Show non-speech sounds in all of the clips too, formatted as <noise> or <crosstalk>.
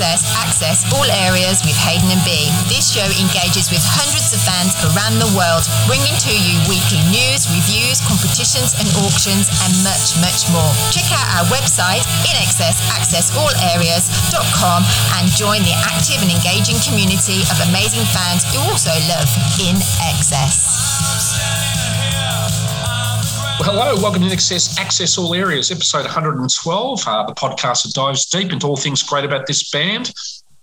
INXS Access All Areas with Hayden and B. This show engages with hundreds of fans around the world, bringing to you weekly news, reviews, competitions and auctions, and much, much more. Check out our website, inxsaccessallareas.com, and join the active and engaging community of amazing fans who also love In Excess. Hello, welcome to INXS Access All Areas, episode 112, uh, the podcast that dives deep into all things great about this band.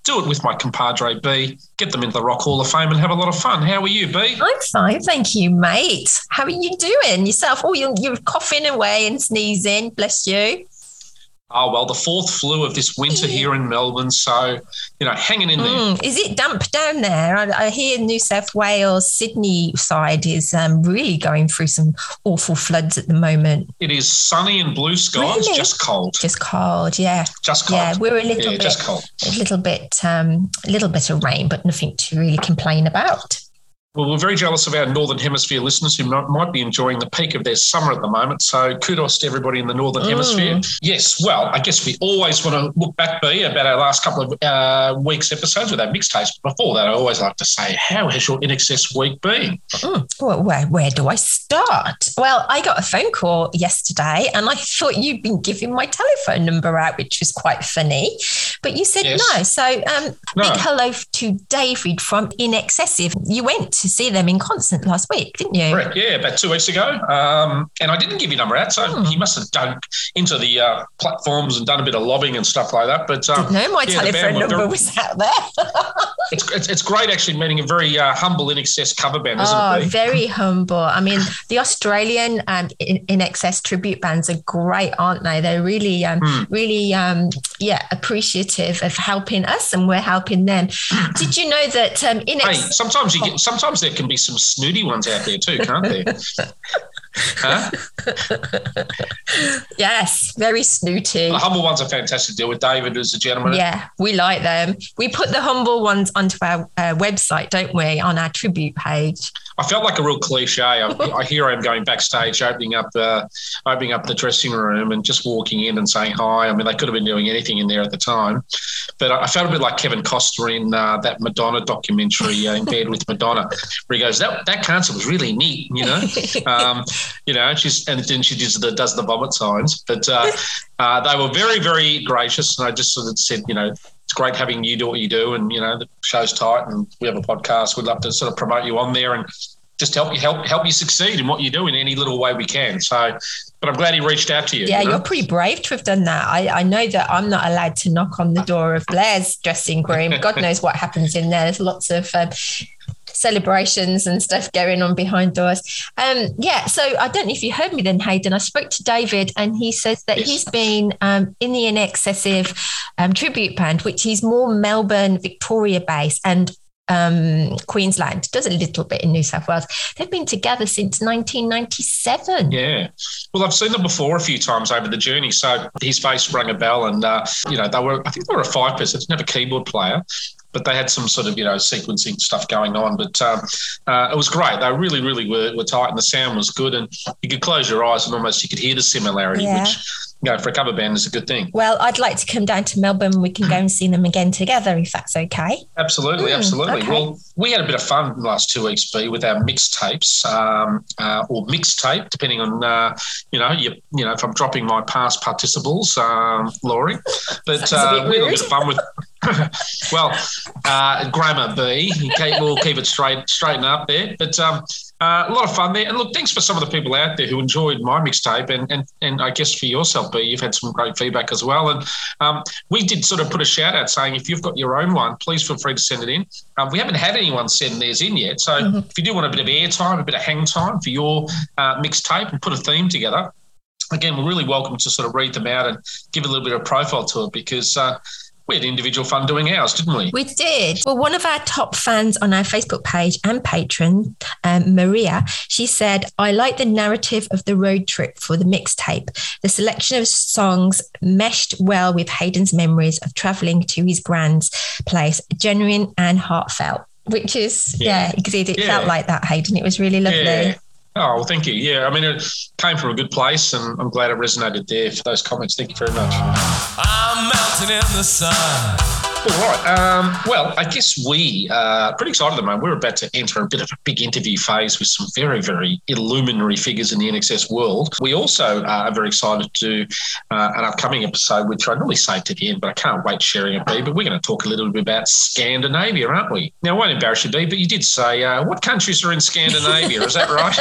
Do it with my compadre B. Get them into the Rock Hall of Fame and have a lot of fun. How are you, B? I'm fine, thank you, mate. How are you doing yourself? Oh, you're, you're coughing away and sneezing. Bless you. Oh, well, the fourth flu of this winter here in Melbourne. So, you know, hanging in there. Mm, is it damp down there? I, I, hear New South Wales, Sydney side is um, really going through some awful floods at the moment. It is sunny and blue skies, really? just cold. Just cold, yeah. Just cold. Yeah, we're a little yeah, bit, just cold. a little bit, um, a little bit of rain, but nothing to really complain about. Well, we're very jealous of our Northern Hemisphere listeners who might, be enjoying the peak of their summer at the moment. So kudos to everybody in the Northern mm. Hemisphere. Yes, well, I guess we always want to look back, B, about our last couple of uh, weeks' episodes with our mixtapes. Before that, I always like to say, how has your INXS week been? Mm. Well, where, where do I start? Well, I got a phone call yesterday and I thought you'd been giving my telephone number out, which was quite funny. But you said yes. no. So um, no. big hello to David from In Excessive. You went to see them in concert last week, didn't you? Correct. Yeah, about two weeks ago. Um, and I didn't give your number out, so hmm. he must have dug into the uh, platforms and done a bit of lobbying and stuff like that. But um, no, my yeah, telephone number very, was out there. <laughs> it's, it's, it's great actually meeting a very uh, humble INXS cover band, isn't it? oh, it? very humble. I mean, the Australian um, INXS tribute bands are great, aren't they? They're really, um, hmm. really, um, yeah, appreciative of helping us, and we're helping them. Did you know that um, INXS? Hey, sometimes you get sometimes sometimes there can be some snooty ones out there too, can't there? huh? yes, very snooty. The humble ones are fantastic to deal with. David is a gentleman. Yeah, we like them. We put the humble ones onto our uh, website, don't we, on our tribute page. I felt like a real cliche. I, I hear him going backstage, opening up, uh, opening up the dressing room, and just walking in and saying hi. I mean, they could have been doing anything in there at the time, but I felt a bit like Kevin Costner in uh, that Madonna documentary, uh, in bed with Madonna, where he goes, "That that concert was really neat," you know. <laughs> Um, you know, she's and then she does the does the vomit signs, but uh, uh, they were very very gracious, and I just sort of said, you know it's great having you do what you do, and you know the show's tight, and we have a podcast. We'd love to sort of promote you on there and just help you help help you succeed in what you do in any little way we can. So, but I'm glad he reached out to you. Yeah, you are pretty brave to have done that. I, I know that I'm not allowed to knock on the door of Blair's dressing room. <laughs> God knows what happens in there. There's lots of um, celebrations and stuff going on behind doors. Um, yeah, so I don't know if you heard me then, Hayden. I spoke to David and he says that yes. he's been um, in the INXS um, tribute band, which is more Melbourne, Victoria based. And um, Queensland, does a little bit in New South Wales. They've been together since 1997. Yeah. Well, I've seen them before a few times over the journey. So his face rang a bell. And, uh, you know, they were, I think they were a five person, didn't a keyboard player but they had some sort of you know sequencing stuff going on. But um, uh, it was great. They really, really were, were tight, and the sound was good. And you could close your eyes and almost you could hear the similarity, yeah. which you know, for a cover band is a good thing. Well, I'd like to come down to Melbourne. We can go and see them again together if that's okay. Absolutely, mm, absolutely. Okay. Well, we had a bit of fun the last two weeks, B, with our mixtapes um, uh, or mixtape, depending on uh, you know, you, you know, if I'm dropping my past participles, um, Laurie. But uh, we had a bit of fun with. <laughs> well, uh, grammar B. We'll keep it straight, straighten up there. But um, uh, a lot of fun there. And look, thanks for some of the people out there who enjoyed my mixtape. And, and, and I guess for yourself, B, you've had some great feedback as well. And um, we did sort of put a shout out saying if you've got your own one, please feel free to send it in. Um, we haven't had anyone send theirs in yet. So mm-hmm. if you do want a bit of airtime, a bit of hang time for your uh, mixtape and put a theme together, again, we're really welcome to sort of read them out and give a little bit of profile to it because uh, we had individual fun doing ours, didn't we? We did. Well, one of our top fans on our Facebook page and patron, um, Maria, she said, I like the narrative of the road trip for the mixtape. The selection of songs meshed well with Hayden's memories of traveling to his grand's place, genuine and heartfelt, which is, yeah, because yeah, it, yeah. felt like that, Hayden. It was really lovely. Yeah. Oh, well, thank you. Yeah, I mean, it came from a good place, and I'm glad it resonated there for those comments. Thank you very much. I'm melting in the sun. All right. Um, well, I guess we are pretty excited at the moment. We're about to enter a bit of a big interview phase with some very, very illuminary figures in the INXS world. We also uh, are very excited to do uh, an upcoming episode, which I normally say to the end, but I can't wait sharing it, B. But we're going to talk a little bit about Scandinavia, aren't we? Now, I won't embarrass you, B, but you did say uh, what countries are in Scandinavia? Is that right?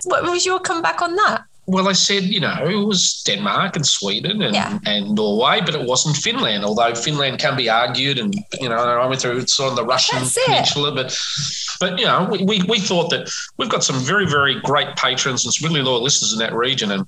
<laughs> what was your comeback on that? Well, I said, you know, it was Denmark and Sweden and, yeah. and Norway, but it wasn't Finland, although Finland can be argued. And, you know, I went through sort of the Russian That's peninsula, it. but, but, you know, we, we, we thought that we've got some very, very great patrons and some really loyal listeners in that region. And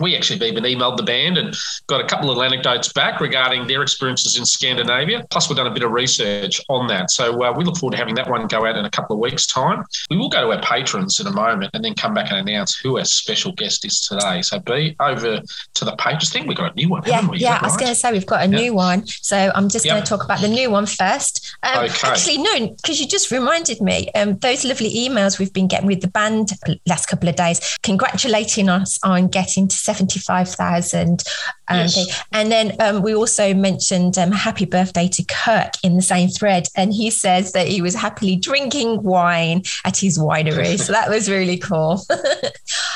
we actually even emailed the band and got a couple of anecdotes back regarding their experiences in Scandinavia. Plus, we've done a bit of research on that. So uh, we look forward to having that one go out in a couple of weeks' time. We will go to our patrons in a moment and then come back and announce who our special guest is today. So, be over to the patrons. I think we've got a new one, yeah, we? Yeah, right? I was going to say we've got a yeah. new one. So I'm just yep. going to talk about the new one first. Um, okay. Actually, no, because you just reminded me. Um, those lovely emails we've been getting with the band last couple of days, congratulating us on getting to 75,000. Um, yes. And then um, we also mentioned um, happy birthday to Kirk in the same thread. And he says that he was happily drinking wine at his winery. so that was really cool. <laughs>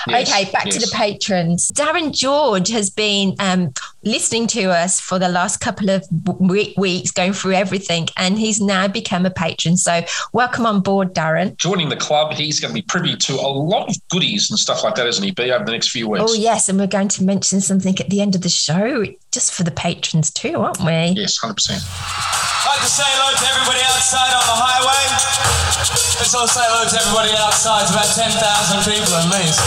yes. Okay, back yes. to the patrons. Darren George has been um, listening to us for the last couple of weeks, going through everything, and he's now become a patron. So welcome on board, Darren. Joining the club, he's going to be privy to a lot of goodies and stuff like that, isn't he? Be over the next few weeks. Oh yes, and we're going to mention something at the end of the show, just for the patrons too, aren't we? Yes, hundred percent. I'd like to say hello to everybody outside on the highway. Let's all say hello to everybody outside. It's about 10,000 people at least.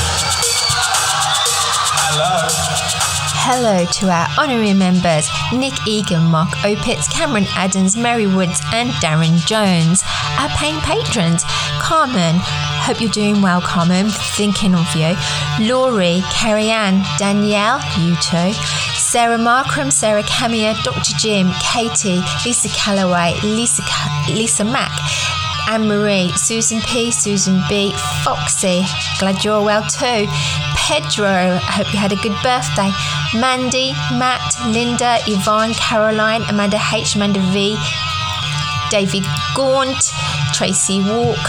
Hello. Hello to our honorary members Nick Egan, Mark Opitz, Cameron Adams, Mary Woods, and Darren Jones. Our paying patrons Carmen, hope you're doing well, Carmen, thinking of you. Laurie, Carrie Ann, Danielle, you too. Sarah Markram, Sarah Camia, Dr. Jim, Katie, Lisa Calloway, Lisa, Lisa Mack, Anne Marie, Susan P, Susan B, Foxy, glad you're well too. Pedro, I hope you had a good birthday. Mandy, Matt, Linda, Yvonne, Caroline, Amanda H, Amanda V, David Gaunt, Tracy Walk,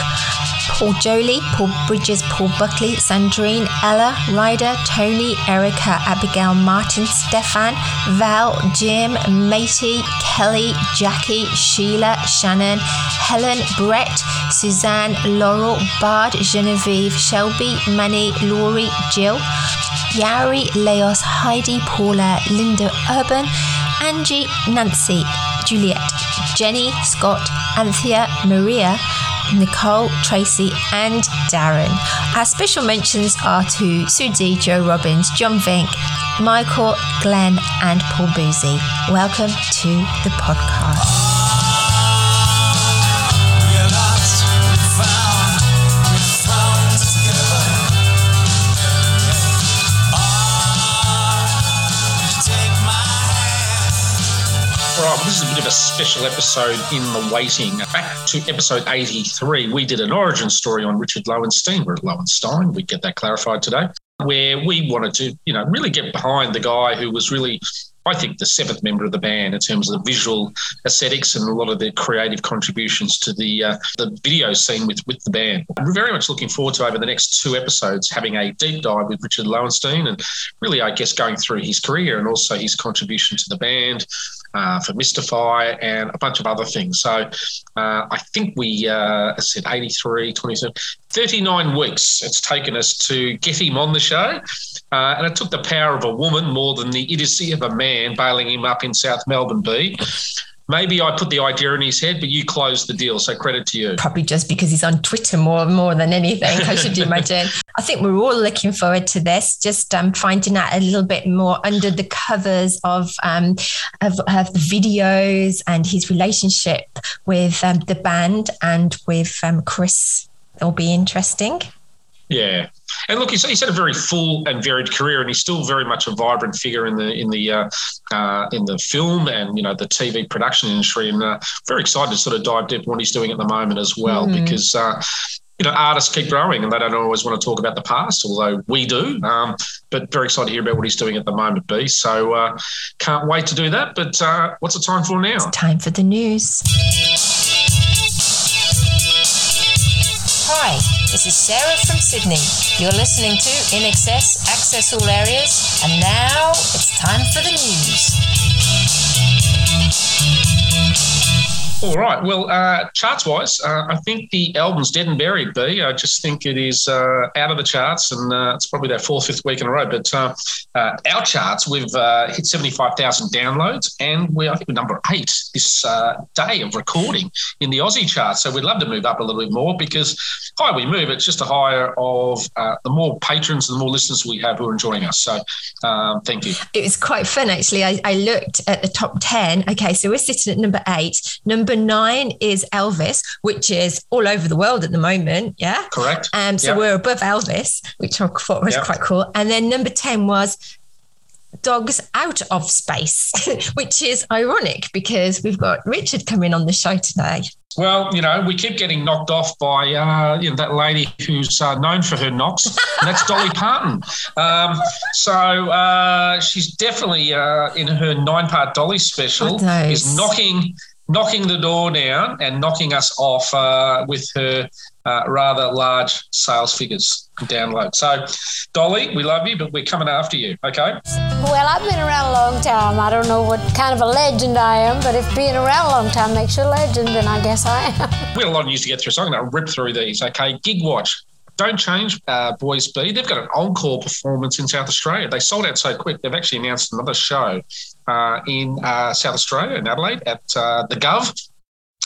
Paul Jolie, Paul Bridges, Paul Buckley, Sandrine, Ella, Ryder, Tony, Erica, Abigail, Martin, Stefan, Val, Jim, Matey, Kelly, Jackie, Sheila, Shannon, Helen, Brett, Suzanne, Laurel, Bard, Genevieve, Shelby, Manny, Laurie, Jill, Yari, Leos, Heidi, Paula, Linda Urban, Angie, Nancy, Juliet, Jenny, Scott, Anthea, Maria, Nicole, Tracy, and Darren. Our special mentions are to Susie, Joe Robbins, John Vink, Michael, Glenn, and Paul Boozy. Welcome to the podcast. This is a bit of a special episode in the waiting. Back to episode 83, we did an origin story on Richard Lowenstein. We're at Lowenstein. We get that clarified today, where we wanted to, you know, really get behind the guy who was really I think, the seventh member of the band in terms of the visual aesthetics and a lot of the creative contributions to the uh, the video scene with with the band. I'm very much looking forward to over the next two episodes having a deep dive with Richard Lowenstein and really, I guess, going through his career and also his contribution to the band. Uh, for Mystify and a bunch of other things. So uh, I think we, uh, I said 83, 27, 39 weeks it's taken us to get him on the show. Uh, and it took the power of a woman more than the idiocy of a man bailing him up in South Melbourne B. Maybe I put the idea in his head, but you closed the deal. So credit to you. Probably just because he's on Twitter more more than anything. I should imagine. <laughs> I think we're all looking forward to this. Just um, finding out a little bit more under the covers of um, of, of, the videos and his relationship with um, the band and with um, Chris. It'll be interesting. Yeah, and look, he's, he's had a very full and varied career, and he's still very much a vibrant figure in the in the uh, uh, in the film and you know the TV production industry. And uh, very excited to sort of dive deep what he's doing at the moment as well, mm. because uh, you know, artists keep growing and they don't always want to talk about the past, although we do. Um, but very excited to hear about what he's doing at the moment, B. So uh, can't wait to do that. But uh, what's the time for now? It's time for the news. Hi, this is Sarah from Sydney. You're listening to INXS Access All Areas, and now it's time for the news. All right. Well, uh, charts wise, uh, I think the album's dead and buried, B. I just think it is uh, out of the charts, and uh, it's probably their fourth, fifth week in a row. But uh, uh, our charts, we've hit 75,000 downloads, and we're, I think, we're number eight this day of recording in the Aussie charts. So we'd love to move up a little bit more because higher we move, it's just a higher of the more patrons and the more listeners we have who are enjoying us. So um, thank you. It was quite fun, actually. I, I looked at the top 10. Okay, so we're sitting at number eight. Number nine is Elvis, which is all over the world at the moment. Yeah. Correct. Um, so Yep. we're above Elvis, which I thought was Yep. quite cool. And then number 10 was Dogs Out of Space, <laughs> which is ironic because we've got Richard coming on the show today. Well, you know, we keep getting knocked off by uh, you know that lady who's uh, known for her knocks. And <laughs> that's Dolly Parton. Um, so uh, she's definitely uh, in her nine-part Dolly special is knocking knocking the door down and knocking us off uh, with her uh, rather large sales figures download. So, Dolly, we love you, but we're coming after you. Okay. Well, I've been around a long time. I don't know what kind of a legend I am, but if being around a long time makes you a legend, then I guess I am. <laughs> We had a lot of news to get through, so I'm going to rip through these. Okay, Gig Watch. Don't change, uh, Boys B. They've got an encore performance in South Australia. They sold out so quick. They've actually announced another show uh, in uh, South Australia, in Adelaide, at uh, the Gov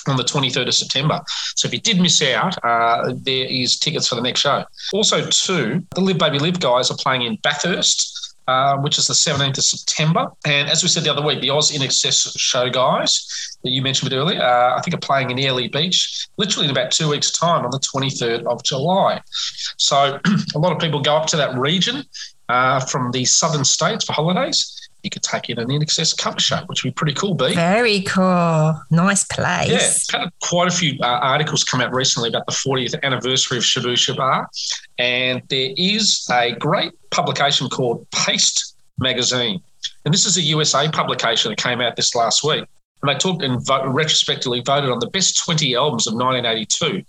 on the 23rd of September. So if you did miss out, uh, there is tickets for the next show. Also, two, the Live Baby Live guys are playing in Bathurst. Uh, which is the 17th of September. And as we said the other week, the Oz INXS show guys that you mentioned earlier, uh, I think are playing in Airlie Beach literally in about two weeks' time on the 23rd of July. So <clears throat> a lot of people go up to that region uh, from the southern states for holidays. You could take in an INXS cover show, which would be pretty cool, B. Very cool. Nice place. Yeah, had quite a few uh, articles come out recently about the 40th anniversary of Shabooh Shoobah, and there is a great publication called Paste Magazine, and this is a USA publication that came out this last week, and they talked and vote, retrospectively voted on the best 20 albums of 1982.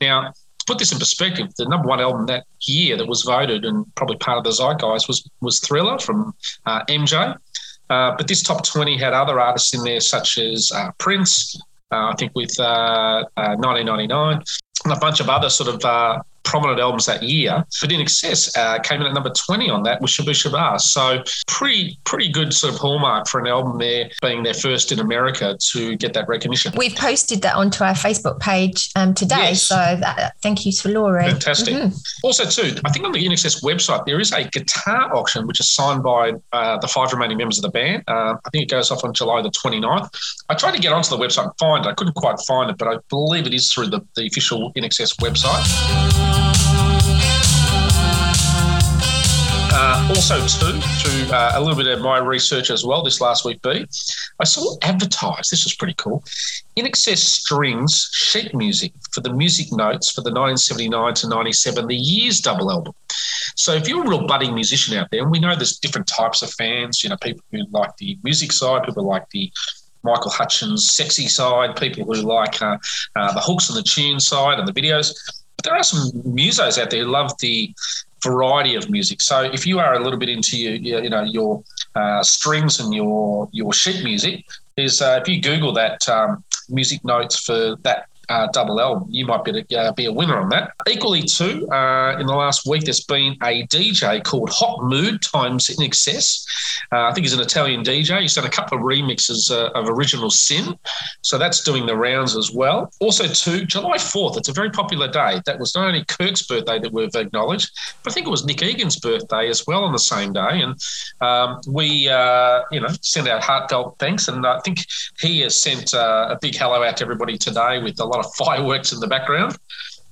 Now, to put this in perspective, the number one album that year that was voted and probably part of the zeitgeist was was Thriller from uh, MJ. Uh, but this top 20 had other artists in there, such as uh, Prince, uh, I think with uh, uh, 1999, and a bunch of other sort of uh, prominent albums that year. But INXS uh, came in at number 20 on that with Shabooh Shoobah. So pretty, pretty good sort of hallmark for an album there being their first in America to get that recognition. We've posted that onto our Facebook page um, today. Yes. So that, thank you to Laurie. Fantastic. Mhm. Also, too, I think on the INXS website there is a guitar auction which is signed by uh, the five remaining members of the band. Uh, I think it goes off on July the 29th. I tried to get onto the website and find it. I couldn't quite find it, but I believe it is through the, the official INXS website. Uh, also, too, through uh, a little bit of my research as well this last week, B, I saw advertised, this was pretty cool, INXS Strings sheet music for the music notes for the 1979 to 97, the Years double album. So if you're a real budding musician out there, and we know there's different types of fans, you know, people who like the music side, people like the Michael Hutchence sexy side, people who like uh, uh, the hooks and the tune side and the videos. But there are some musos out there who love the variety of music. So if you are a little bit into your, you know your uh, strings and your your sheet music, is uh, if you Google that um, music notes for that. Uh, double L, you might be, to, uh, be a winner on that. Equally, too, uh, in the last week, there's been a DJ called Hot Mood Times in Excess. Uh, I think he's an Italian DJ. He's done a couple of remixes uh, of Original Sin, so that's doing the rounds as well. Also, too, July 4th, it's a very popular day. That was not only Kirk's birthday that we've acknowledged, but I think it was Nick Egan's birthday as well on the same day. And um, we, uh, you know, send out heartfelt thanks. And I think he has sent a big hello out to everybody today with a lot of fireworks in the background.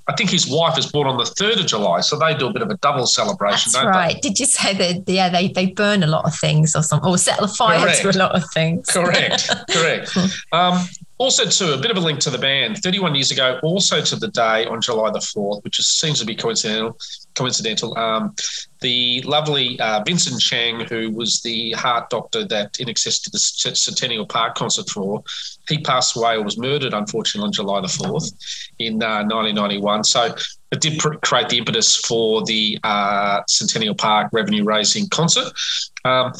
I think his wife is born on the 3rd of July, so they do a bit of a double celebration, That's right. Did you say that? Yeah, they, they burn a lot of things or something, or set a fire Correct. to a lot of things. Correct, <laughs> correct. Um, also, to a bit of a link to the band, 31 years ago, also to the day on July the 4th, which just seems to be coincidental. Coincidental. Um, the lovely uh, Vincent Chang, who was the heart doctor that INXS did the Centennial Park concert for, he passed away or was murdered, unfortunately, on July the 4th in uh, 1991. So it did create the impetus for the uh, Centennial Park revenue raising concert. Um,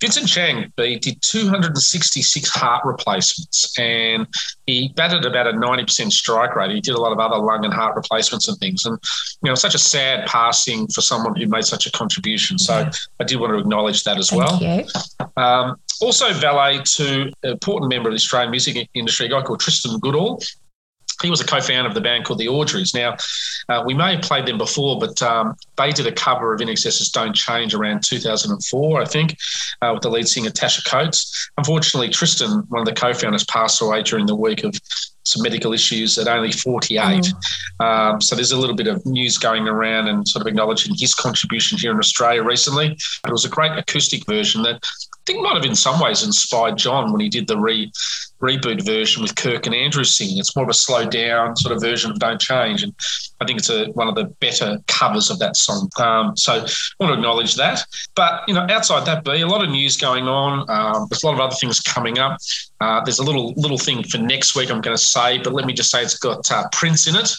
Vincent Chang he did 266 heart replacements and he batted about a 90% strike rate. He did a lot of other lung and heart replacements and things. And, you know, such a sad passing for someone who made such a contribution. So yeah. I did want to acknowledge that as Thank well. Um, also, valet to an important member of the Australian music industry, a guy called Tristan Goodall he was a co-founder of the band called the Audreys. Now, uh, we may have played them before, but um, they did a cover of INXS's Don't Change around 2004, I think, uh, with the lead singer Taasha Coates. Unfortunately, Tristan, one of the co-founders, passed away during the week of some medical issues at only 48. Mm. Um, so there's a little bit of news going around and sort of acknowledging his contribution here in Australia recently. But it was a great acoustic version that think might have in some ways inspired John when he did the re reboot version with Kirk and Andrew singing. It's more of a slow down sort of version of Don't Change, and I think it's a, one of the better covers of that song. Um, so I want to acknowledge that. But you know, outside that, be a lot of news going on. Um, there's a lot of other things coming up. Uh, there's a little little thing for next week. I'm going to say, but let me just say it's got uh, Prince in it.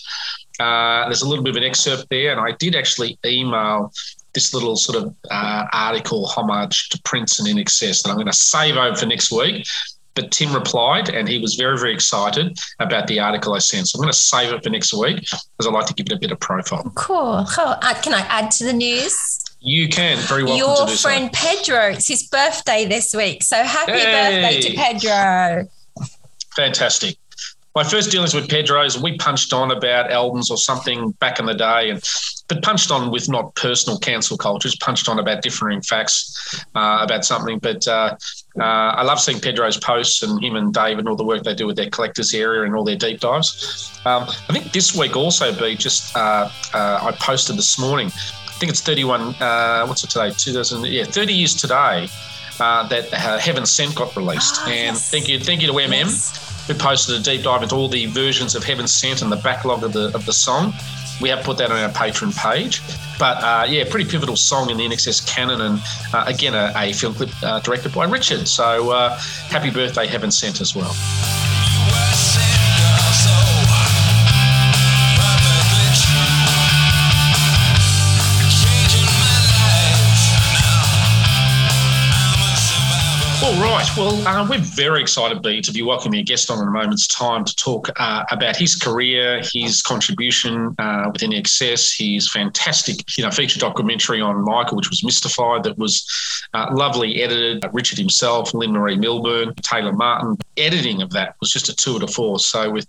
Uh, there's a little bit of an excerpt there, and I did actually email this little sort of uh, article homage to Prince and INXS that I'm going to save over for next week. But Tim replied, and he was very, very excited about the article I sent. So I'm going to save it for next week because I like to give it a bit of profile. Cool. cool. Uh, can I add to the news? You can. Very welcome Your friend so. Pedro, it's his birthday this week. So happy hey. birthday to Pedro. Fantastic my first dealings with Pedro is we punched on about albums or something back in the day, and but punched on with not personal cancel cultures, punched on about differing facts uh, about something. But uh, uh, I love seeing Pedro's posts and him and Dave and all the work they do with their collectors area and all their deep dives. Um, I think this week also be just uh, uh, I posted this morning. I think it's 31. Uh, what's it today? 2000. Yeah, 30 years today. that Heaven Sent got released, oh, and yes. thank you, thank you to MM. Yes who posted a deep dive into all the versions of Heaven Sent and the backlog of the of the song. We have put that on our Patreon page. But uh, yeah, pretty pivotal song in the INXS canon, and uh, again, a, a, film clip uh, directed by Richard. So uh, happy birthday, Heaven Sent as well. Right. Well, uh, we're very excited, B, to be welcoming a guest on in a moment's time to talk uh, about his career, his contribution uh, within INXS, his fantastic, you know, feature documentary on Michael, which was Mystified, that was uh, lovely edited. Richard himself, Lynn-Maree Milburn, Taylor Martin. Editing of that was just a tour de force. So with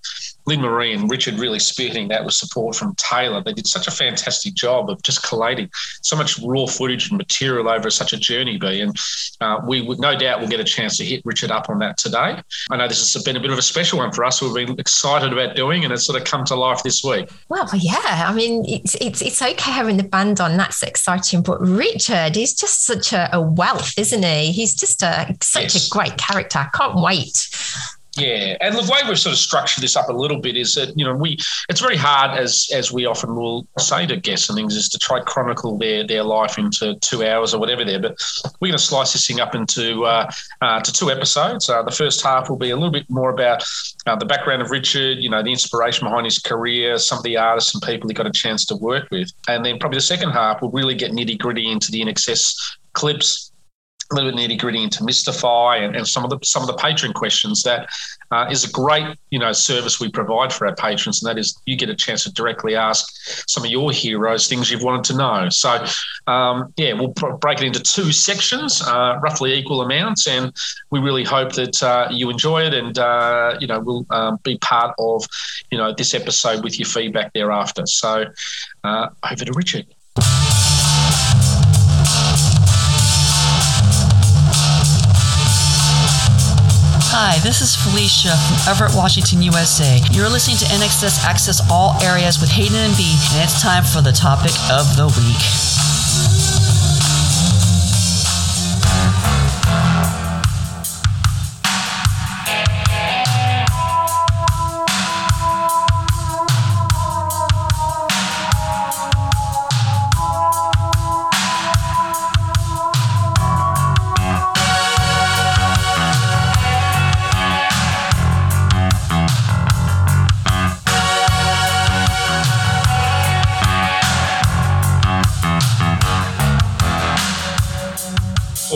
Lynn-Maree and Richard really spearheading that with support from Taylor. They did such a fantastic job of just collating so much raw footage and material over such a journey, B. And uh, we would no doubt will get a chance to hit Richard up on that today. I know this has been a bit of a special one for us. We've been excited about doing, and it's sort of come to life this week. Well, yeah. I mean, it's it's it's okay having the band on. That's exciting. But Richard is just such a, a wealth, isn't he? He's just a such yes. a great character. I can't wait. Yeah, and the way we've sort of structured this up a little bit is that you know we it's very hard as as we often will say to guests and things is to try chronicle their their life into two hours or whatever there. But we're going to slice this thing up into uh, uh, to two episodes. Uh, the first half will be a little bit more about uh, the background of Richard, you know, the inspiration behind his career, some of the artists and people he got a chance to work with, and then probably the second half will really get nitty gritty into the INXS clips a little bit nitty gritty into Mystify and, and, some of the some of the patron questions. That uh, is a great you know service we provide for our patrons, and that is you get a chance to directly ask some of your heroes things you've wanted to know. So um, yeah, we'll break it into two sections, uh, roughly equal amounts, and we really hope that uh, you enjoy it, and uh, you know we'll um, be part of you know this episode with your feedback thereafter. So uh, over to Richard. Hi, this is Felicia from Everett, Washington, USA. You're listening to INXS Access All Areas with Hayden and B, and it's time for the topic of the week.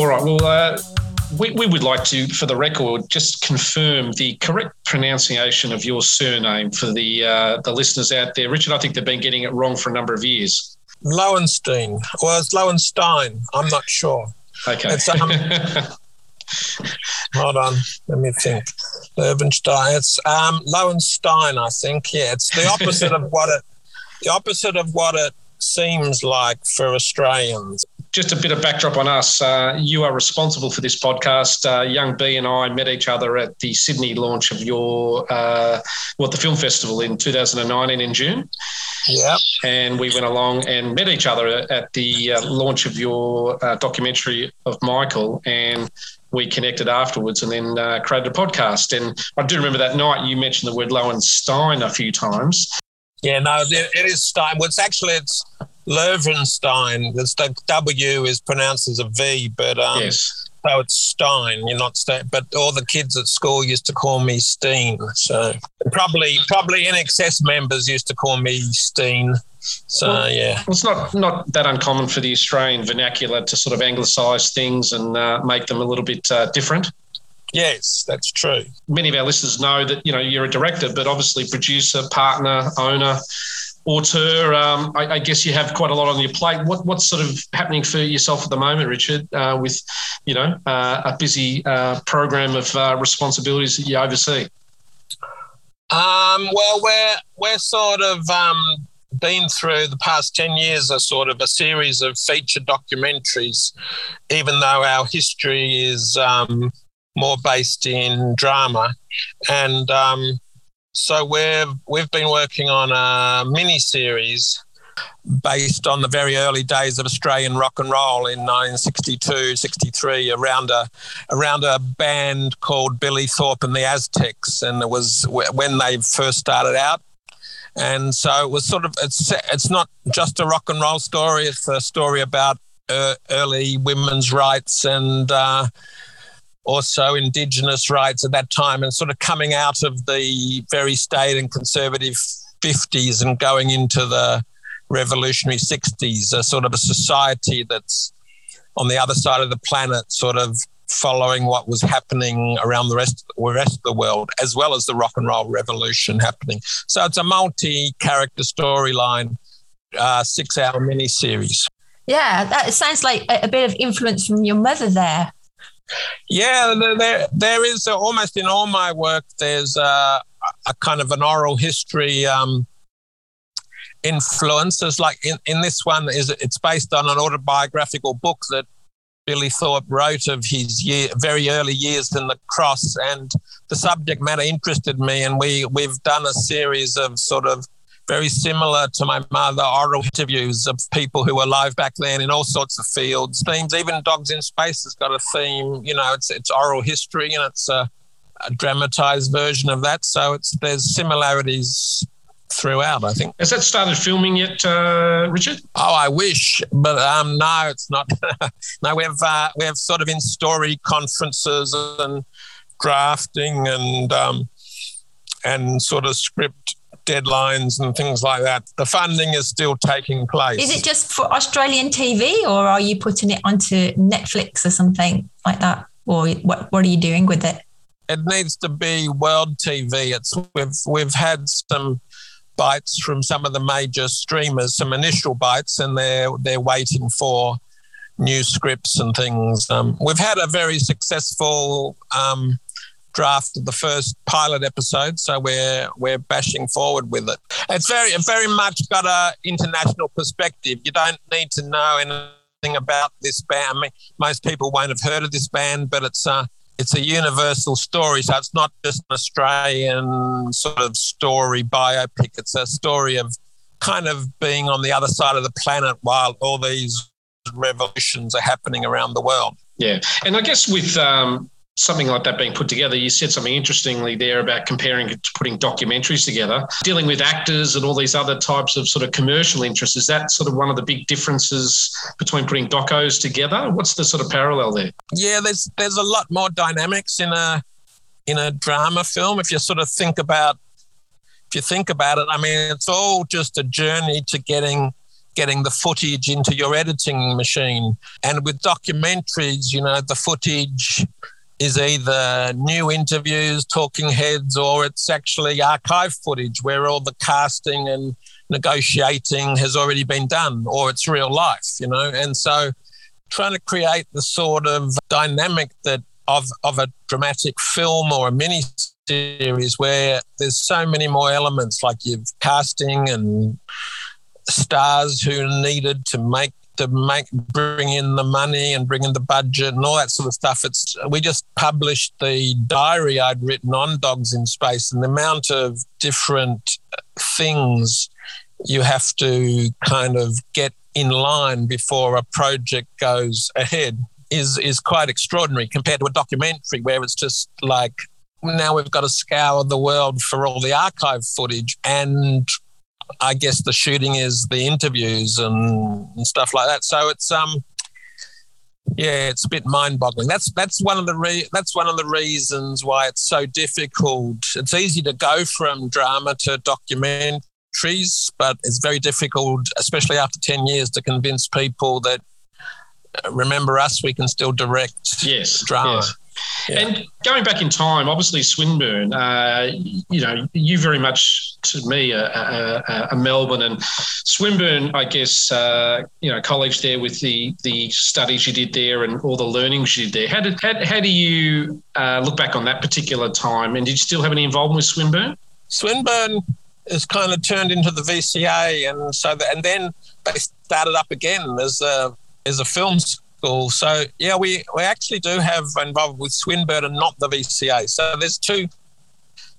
All right. Well, uh, we, we would like to, for the record, just confirm the correct pronunciation of your surname for the uh, the listeners out there. Richard, I think they've been getting it wrong for a number of years. Lowenstein. Well, it's Lowenstein. I'm not sure. Okay. It's, um, <laughs> hold on. Let me think. Lowenstein. It's um, Lowenstein, I think. Yeah, it's the opposite of what it. The opposite of what it seems like for Australians. Just a bit of backdrop on us. Uh, you are responsible for this podcast. Uh, Young B and I met each other at the Sydney launch of your, uh, what, the film festival in 2019 in June. Yep. And we went along and met each other at the uh, launch of your uh, documentary of Michael. And we connected afterwards and then uh, created a podcast. And I do remember that night you mentioned the word Lowenstein a few times. Yeah, no, it, it is Stein. Well, it's actually it's Löwenstein. It's the W is pronounced as a V, but um, yes. so it's Stein. You're not Stein, but all the kids at school used to call me Steen. So probably probably INXS members used to call me Steen. So Well, yeah, Well, it's not not that uncommon for the Australian vernacular to sort of anglicise things and uh, make them a little bit uh, different. Yes, that's true. Many of our listeners know that you know you're a director, but obviously producer, partner, owner, auteur. Um, I, I guess you have quite a lot on your plate. What what's sort of happening for yourself at the moment, Richard? Uh, with you know uh, a busy uh, program of uh, responsibilities that you oversee. Um, well, we're we're sort of um, been through the past ten years a sort of a series of feature documentaries, even though our history is um, more based in drama, and um, so we've we've been working on a mini series based on the very early days of Australian rock and roll in 1962, 63, around a around a band called Billy Thorpe and the Aztecs, and it was when they first started out. And so it was sort of it's it's not just a rock and roll story; it's a story about uh, early women's rights and uh, also Indigenous rights at that time, and sort of coming out of the very state and conservative 50s and going into the revolutionary 60s, a sort of a society that's on the other side of the planet, sort of following what was happening around the rest, the rest of the world, as well as the rock and roll revolution happening. So it's a multi character storyline, uh, six hour mini series. Yeah, that sounds like a bit of influence from your mother there. Yeah, there, there, is uh, almost in all my work, there's uh, a kind of an oral history um, influence. There's like in, in this one, is it's based on an autobiographical book that Billy Thorpe wrote of his year, very early years in the cross, and the subject matter interested me, and we we've done a series of sort of very similar to my mother oral interviews of people who were alive back then in all sorts of fields themes even dogs in space has got a theme you know it's it's oral history and it's a, a dramatized version of that. So it's there's similarities throughout i think. Has that started filming yet, uh, Richard? oh i wish but um no it's not. <laughs> No we have uh, we have sort of in story conferences and drafting and um and sort of script deadlines and things like that. The funding is still taking place. Is it just for Australian TV or are you putting it onto Netflix or something like that? Or what, what are you doing with it? It needs to be world TV. It's we've we've had some bites from some of the major streamers, some initial bites, and they're they're waiting for new scripts and things. Um, we've had a very successful um, draft of the first pilot episode, so we're we're bashing forward with it. It's very very much got a international perspective. You don't need to know anything about this band. I mean, most people won't have heard of this band, but it's a it's a universal story. So it's not just an Australian sort of story biopic. It's a story of kind of being on the other side of the planet while all these revolutions are happening around the world. Yeah, and I guess with um, something like that being put together, you said something interestingly there about comparing to putting documentaries together, dealing with actors and all these other types of sort of commercial interests. Is that sort of one of the big differences between putting docos together? What's the sort of parallel there? Yeah, there's there's a lot more dynamics in a in a drama film. If you sort of think about if you think about it, I mean, it's all just a journey to getting getting the footage into your editing machine. And with documentaries, you know, the footage is either new interviews, talking heads, or it's actually archive footage where all the casting and negotiating has already been done, or it's real life, you know. And so trying to create the sort of dynamic that of, of a dramatic film or a mini series where there's so many more elements like you've casting and stars who needed to make to make bring in the money and bring in the budget and all that sort of stuff. It's we just published the diary I'd written on Dogs in Space and the amount of different things you have to kind of get in line before a project goes ahead is is quite extraordinary compared to a documentary where it's just like now we've got to scour the world for all the archive footage and I guess the shooting is the interviews and, and stuff like that. So it's um yeah, it's a bit mind-boggling. That's that's one of the re- that's one of the reasons why it's so difficult. It's easy to go from drama to documentaries, but it's very difficult, especially after ten years, to convince people that uh, remember us, we can still direct yes, drama. Yes. Yeah. And going back in time, obviously Swinburne, uh, you know, you very much to me a, a, a Melbourne and Swinburne, I guess, uh, you know, college there with the the studies you did there and all the learnings you did there. How did how, how do you uh, look back on that particular time? And did you still have any involvement with Swinburne? Swinburne is kind of turned into the VCA, and so the, and then they started up again as a as a film school. So yeah, we we actually do have involved with Swinburne and not the VCA. So there's two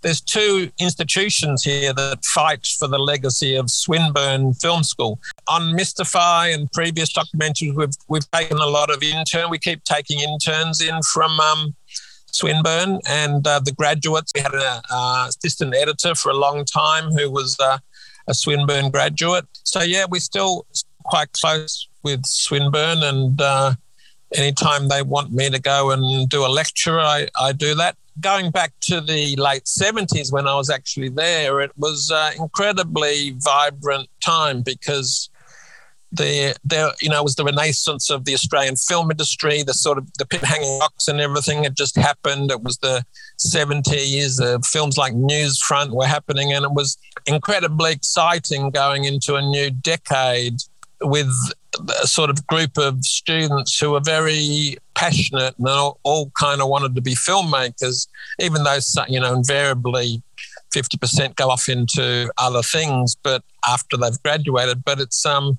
there's two institutions here that fight for the legacy of Swinburne Film School. On Mystify and previous documentaries, we've we've taken a lot of intern. We keep taking interns in from um, Swinburne and uh, the graduates. We had an uh, assistant editor for a long time who was uh, a Swinburne graduate. So yeah, we're still quite close with Swinburne, and uh, anytime they want me to go and do a lecture, I, I do that. Going back to the late 70s when I was actually there, it was an incredibly vibrant time because the there you know was the renaissance of the Australian film industry, the sort of the pit hanging box and everything had just happened. It was the 70s. Uh, films like Newsfront were happening, and it was incredibly exciting going into a new decade with a sort of group of students who were very passionate and all, all kind of wanted to be filmmakers, even though, you know, invariably 50% go off into other things, but after they've graduated. But it's, um,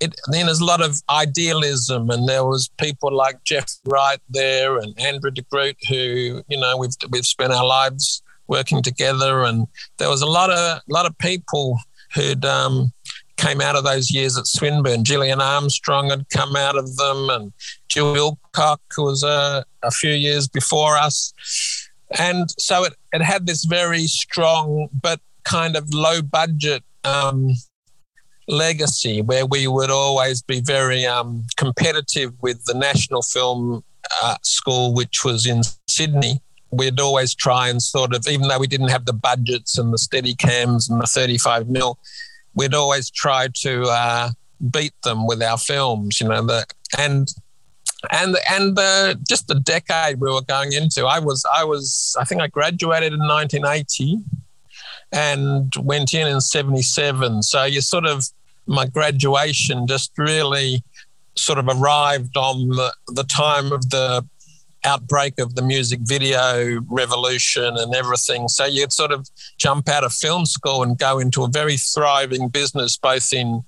it, then there's a lot of idealism, and there was people like Jeff Wright there and Andrew de Groot, who you know we've we've spent our lives working together, and there was a lot of a lot of people who'd um, came out of those years at Swinburne. Gillian Armstrong had come out of them, and Jill Bilcock, who was uh, a few years before us. And so it, it had this very strong but kind of low budget um, legacy where we would always be very um, competitive with the National Film uh, School, which was in Sydney. We'd always try and sort of, even though we didn't have the budgets and the steady cams and the 35 mil, we'd always try to uh, beat them with our films, you know, the, and and and the, just the decade we were going into. I was I was I think I graduated in 1980 and went in in 77. So you sort of my graduation just really sort of arrived on the, the time of the outbreak of the music video revolution and everything. So you'd sort of jump out of film school and go into a very thriving business, both in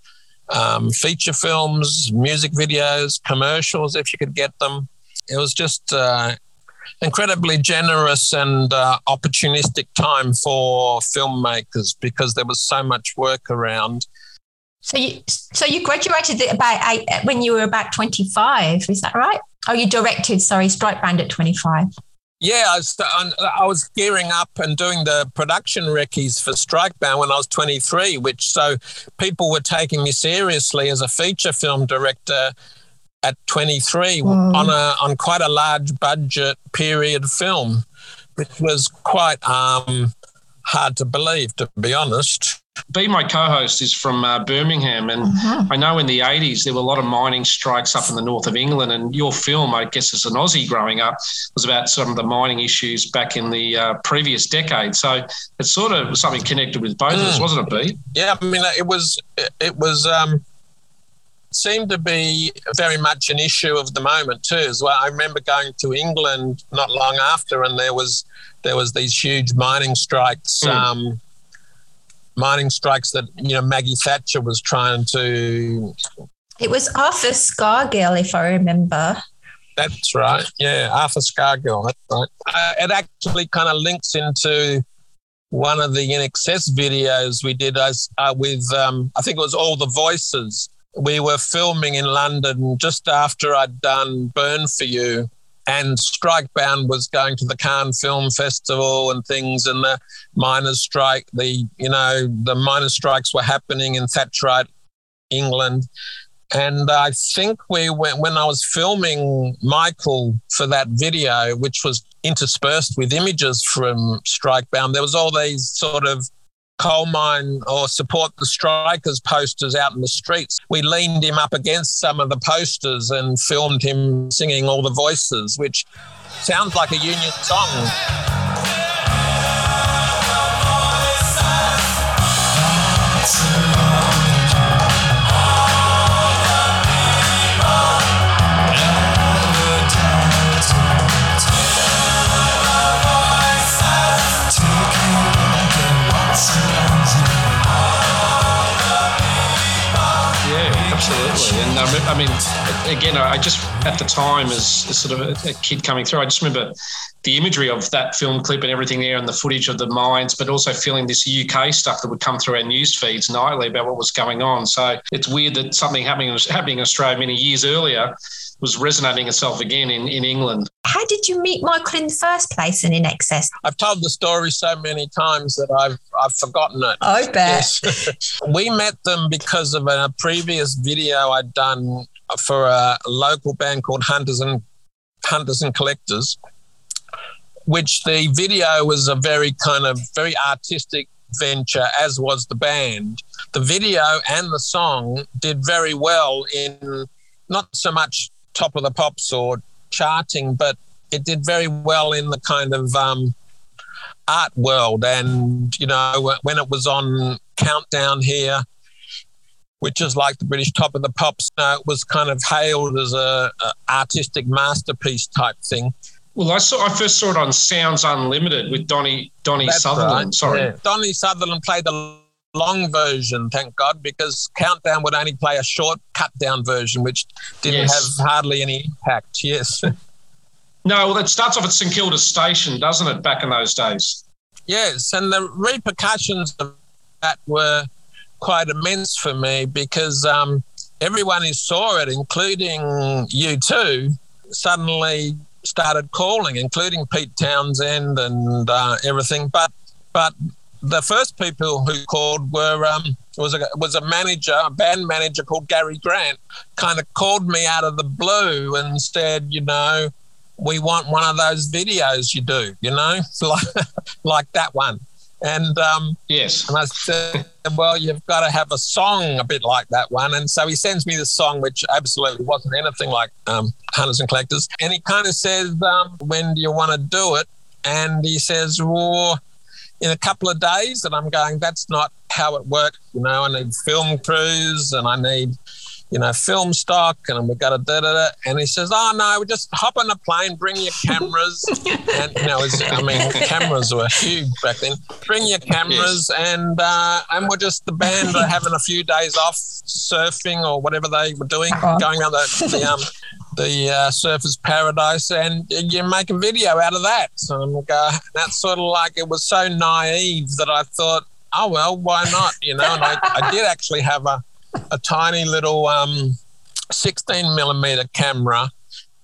um, feature films, music videos, commercials, if you could get them. It was just uh, incredibly generous and uh, opportunistic time for filmmakers because there was so much work around. So you, so you graduated about eight, when you were about twenty five. Is that right? Oh, you directed, sorry, Strikebound at 25. Yeah, I was, I was gearing up and doing the production recce's for Strikebound when I was 23, which so people were taking me seriously as a feature film director at 23 mm. on a on quite a large budget period film, which was quite um, hard to believe, to be honest. B, my co-host, is from uh, Birmingham, and Mhm. I know in the '80s there were a lot of mining strikes up in the north of England. And your film, I guess, as an Aussie growing up, was about some of the mining issues back in the uh, previous decade. So it's sort of something connected with both of us, Mm. wasn't it, B? Yeah, I mean, it was it was um, seemed to be very much an issue of the moment too. As well, I remember going to England not long after, and there was there was these huge mining strikes. Mm. Um, mining strikes that you know Maggie Thatcher was trying to. It was Arthur Scargill, if I remember. That's right. Yeah, Arthur Scargill. That's right. Uh, it actually kind of links into one of the INXS videos we did as uh, with um, I think it was All the Voices. We were filming in London just after I'd done Burn for You, and Strikebound was going to the Cannes Film Festival and things, and the miners' strike. The you know the miners' strikes were happening in Thatcherite England. And I think we went when I was filming Michael for that video, which was interspersed with images from Strikebound. There was all these sort of coal mine or support the strikers posters out in the streets. We leaned him up against some of the posters and filmed him singing all the voices, which sounds like a union song. I mean, again, I just at the time, as, as sort of a, a kid coming through, I just remember the imagery of that film clip and everything there, and the footage of the mines, but also feeling this UK stuff that would come through our news feeds nightly about what was going on. So it's weird that something happening happening in Australia many years earlier was resonating itself again in, in England. How did you meet Michael in the first place and INXS? I've told the story so many times that I've I've forgotten it. I bet. Yes. <laughs> we met them because of a previous video I'd done for a local band called Hunters and Hunters and Collectors, which the video was a very kind of very artistic venture, as was the band. The video and the song did very well in not so much top of the pops or charting, but it did very well in the kind of um, art world. And, you know, when it was on Countdown here, which is like the British top of the pops, you know, it was kind of hailed as a, a artistic masterpiece type thing. Well, I saw I first saw it on Sounds Unlimited with Donnie Donnie Sutherland. right. Sorry. Yeah. Donnie Sutherland played the long version, thank God, because Countdown would only play a short cut down version, which didn't Yes. have hardly any impact. Yes. <laughs> No, well, it starts off at St Kilda Station, doesn't it? Back in those days. Yes, and the repercussions of that were quite immense for me because um, everyone who saw it, including U2, suddenly started calling, including Pete Townshend and uh, everything. But but the first people who called were um, was a was a manager, a band manager called Gary Grant, kind of called me out of the blue and said, you know, we want one of those videos you do, you know, <laughs> like like that one. And um, Yes. and I said, well, you've got to have a song a bit like that one. And so he sends me the song, which absolutely wasn't anything like um, Hunters and Collectors. And he kind of says, um, when do you want to do it? And he says, well, in a couple of days. And I'm going, that's not how it works. You know, I need film crews and I need, you know, film stock and we've got to da da da. And he says, oh, no, we just hop on a plane, bring your cameras. <laughs> and, you know, it's, I mean, cameras were huge back then. Bring your cameras and uh, and we're just the band are having a few days off surfing or whatever they were doing, Uh-huh. going around the, the um, the uh, surfers paradise and you make a video out of that. So I'm like, uh, that's sort of like it was so naive that I thought oh well why not you know? And I, I did actually have a, a tiny little um, 16 millimeter camera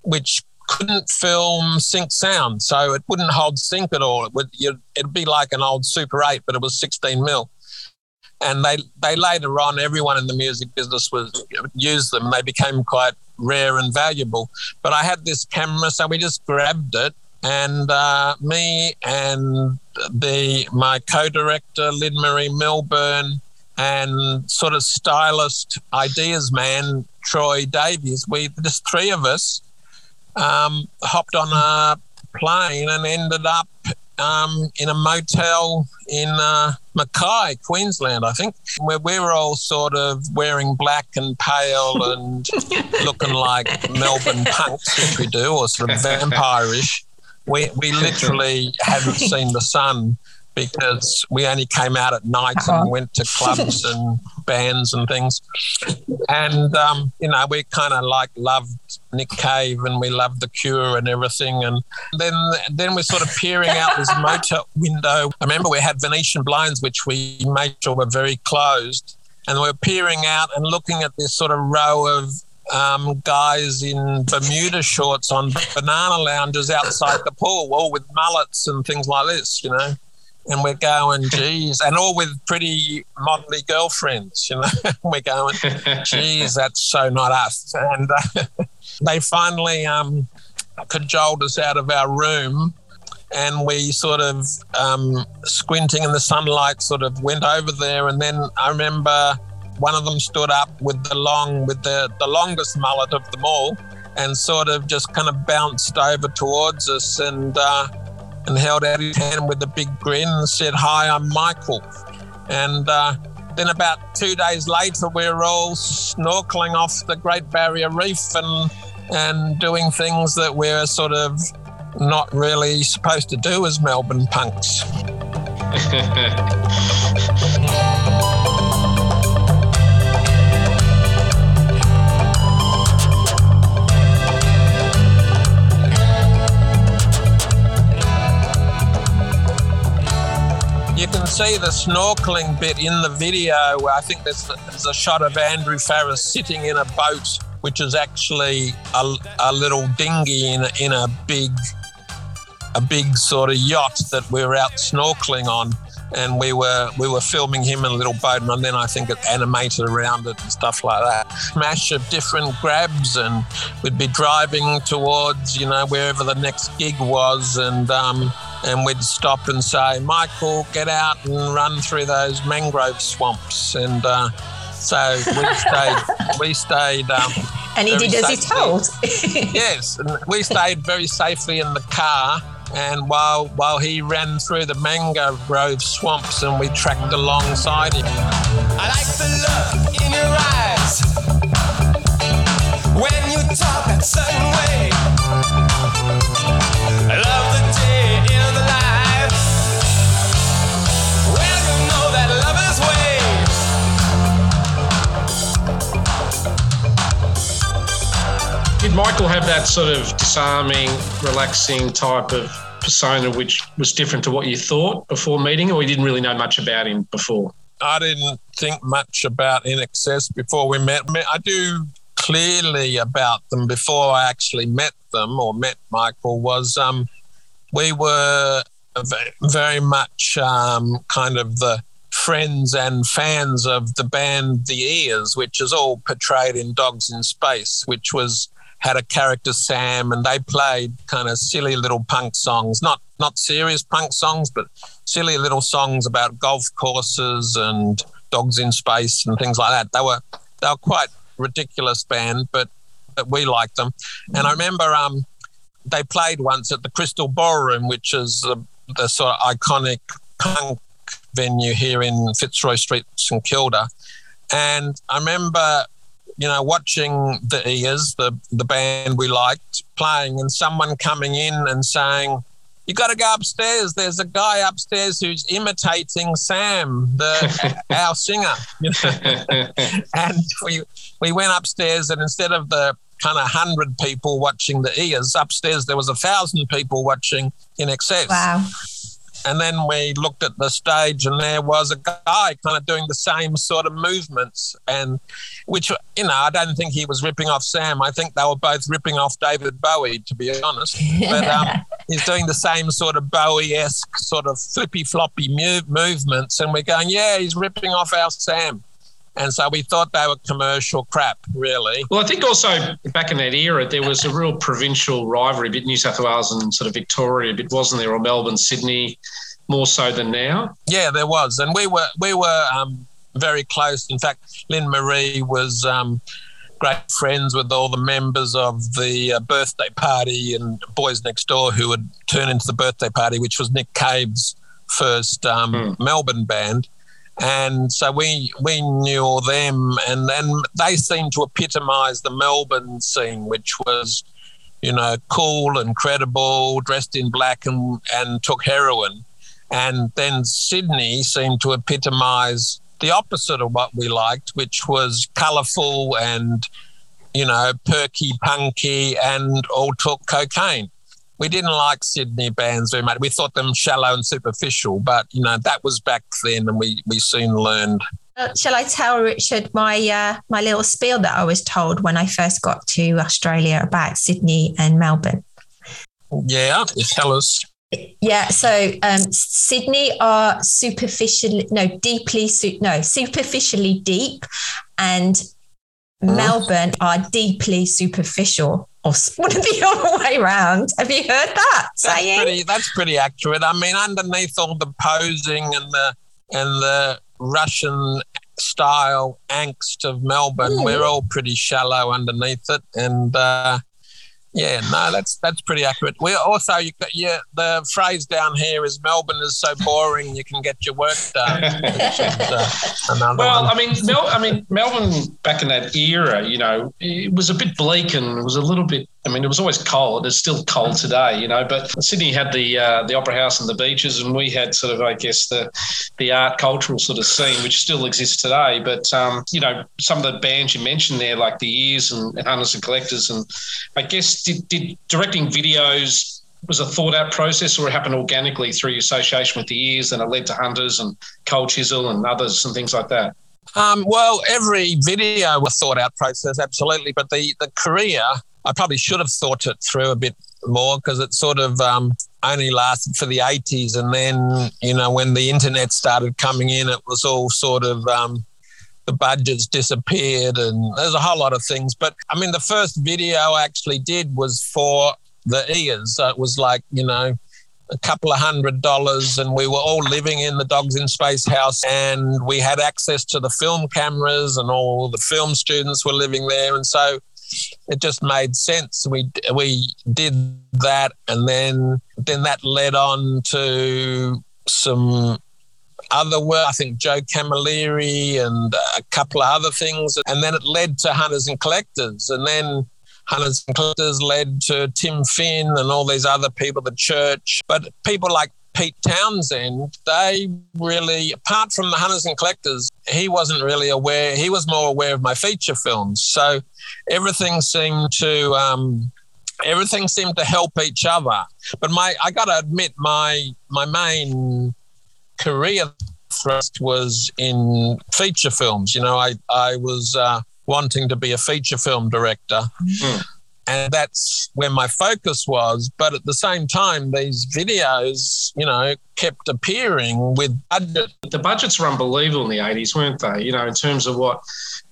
which couldn't film sync sound. So it wouldn't hold sync at all. It would it'd be like an old super 8 but it was 16 mil. And they they later on everyone in the music business was used them. They became quite rare and valuable but i had this camera so we just grabbed it and uh, me and the my co-director Lynn-Maree Milburn and sort of stylist ideas man Troy Davies. We just three of us um, hopped on a plane and ended up um, in a motel in uh, Mackay, Queensland, I think, where we were all sort of wearing black and pale <laughs> and looking like Melbourne punks, if we do, or sort of vampirish. We, we literally hadn't seen the sun because we only came out at night uh-huh. and went to clubs <laughs> and bands and things. And, um, you know, we kind of like loved Nick Cave and we loved The Cure and everything. And then then we're sort of peering out this <laughs> motor window. I remember we had Venetian blinds, which we made sure were very closed. And we we're peering out and looking at this sort of row of um, guys in Bermuda shorts on banana lounges outside the pool, all with mullets and things like this, you know and we're going, geez, and all with pretty motley girlfriends, you know. <laughs> we're going, geez, that's so not us. And uh, <laughs> they finally um, cajoled us out of our room, and we sort of um, squinting in the sunlight, sort of went over there. And then I remember one of them stood up with the long, with the the longest mullet of them all, and sort of just kind of bounced over towards us and. Uh, and held out his hand with a big grin and said, Hi, I'm Michael. And uh, then about two days later, we were all snorkeling off the Great Barrier Reef and, and doing things that we're sort of not really supposed to do as Melbourne punks. <laughs> You can see the snorkeling bit in the video. I think there's, there's a shot of Andrew Farriss sitting in a boat, which is actually a, a little dinghy in a, in a big a big sort of yacht that we were out snorkeling on and we were we were filming him in a little boat and then I think it animated around it and stuff like that. Smash of different grabs and we'd be driving towards, you know, wherever the next gig was and um, and we'd stop and say, Michael, get out and run through those mangrove swamps. And uh, so we <laughs> stayed. we stayed. Um, and he did as he told. <laughs> yes, and we stayed very safely in the car. And while while he ran through the mangrove swamps, and we tracked alongside him. I like the look in your eyes when you talk that certain way. Did Michael have that sort of disarming, relaxing type of persona which was different to what you thought before meeting, or you didn't really know much about him before? I didn't think much about INXS before we met. I do clearly about them before I actually met them or met Michael was um, we were very much um, kind of the friends and fans of the band The Ears, which is all portrayed in Dogs in Space, which was had a character Sam, and they played kind of silly little punk songs, not not serious punk songs, but silly little songs about golf courses and dogs in space and things like that. They were they were quite ridiculous band, but but we liked them. And I remember um, they played once at the Crystal Ballroom, which is the, the sort of iconic punk venue here in Fitzroy Street, St Kilda. And I remember you know, watching the Ears, the, the band we liked, playing, and someone coming in and saying, you got to go upstairs. There's a guy upstairs who's imitating Sam, the <laughs> our singer. <laughs> and we we went upstairs, and instead of the kind of hundred people watching the ears upstairs, there was a thousand people watching INXS. Wow. And then we looked at the stage, and there was a guy kind of doing the same sort of movements, and which you know I don't think he was ripping off Sam. I think they were both ripping off David Bowie, to be honest. But um, <laughs> he's doing the same sort of Bowie-esque sort of flippy floppy movements, and we're going, yeah, he's ripping off our Sam. And so we thought they were commercial crap, really. Well, I think also back in that era, there was a real provincial rivalry, a bit New South Wales and sort of Victoria, a bit wasn't there, or Melbourne, Sydney, more so than now. Yeah, there was, and we were we were um, very close. In fact, Lynn-Maree was um, great friends with all the members of the uh, birthday party and Boys Next Door, who would turn into the birthday party, which was Nick Cave's first um, mm. Melbourne band and so we we knew them, and then they seemed to epitomise the Melbourne scene, which was, you know, cool and credible, dressed in black and and took heroin, and then Sydney seemed to epitomise the opposite of what we liked, which was colourful and, you know, perky, punky, and all took cocaine we didn't like Sydney bands very much. We thought them shallow and superficial, but you know that was back then, and we we soon learned. Uh, shall I tell Richard my uh, my little spiel that I was told when I first got to Australia about Sydney and Melbourne? Yeah, tell us. Yeah, so um, Sydney are superficially, no, deeply, no, superficially deep, and mm. Melbourne are deeply superficial or would it be the other way around? Have you heard that that's saying? Pretty, that's pretty accurate. I mean, underneath all the posing and the and the Russian style angst of Melbourne, mm. we're all pretty shallow underneath it, and uh, yeah, no, that's that's pretty accurate. We also you got yeah, the phrase down here is Melbourne is so boring you can get your work done. <laughs> is, uh, well, one. I mean, Mel, I mean, Melbourne back in that era, you know, it was a bit bleak and it was a little bit I mean, it was always cold. It's still cold today, you know. But Sydney had the uh, the opera house and the beaches, and we had sort of, I guess, the the art cultural sort of scene, which still exists today. But um, you know, some of the bands you mentioned there, like the Ears and, and Hunters and Collectors, and I guess did, did directing videos was a thought out process or it happened organically through your association with the Ears and it led to Hunters and Cold Chisel and others and things like that? Um, well, every video was thought out process, absolutely. But the, the career I probably should have thought it through a bit more because it sort of um, only lasted for the 80s. And then, you know, when the internet started coming in, it was all sort of um, the budgets disappeared and there's a whole lot of things. But I mean, the first video I actually did was for the ears. So it was like, you know, a couple of hundred dollars and we were all living in the dogs in space house and we had access to the film cameras and all the film students were living there and so it just made sense. We we did that, and then then that led on to some other work. I think Joe Camilleri and a couple of other things, and then it led to Hunters and Collectors, and then Hunters and Collectors led to Tim Finn and all these other people, the church. But people like Pete Townshend, they really, apart from the Hunters and Collectors, he wasn't really aware. He was more aware of my feature films. So everything seemed to um, everything seemed to help each other. But my, I got to admit, my my main career thrust was in feature films. You know, I I was uh, wanting to be a feature film director. Mm and that's where my focus was. But at the same time, these videos, you know, kept appearing with budget. The budgets were unbelievable in the 80s, weren't they? You know, in terms of what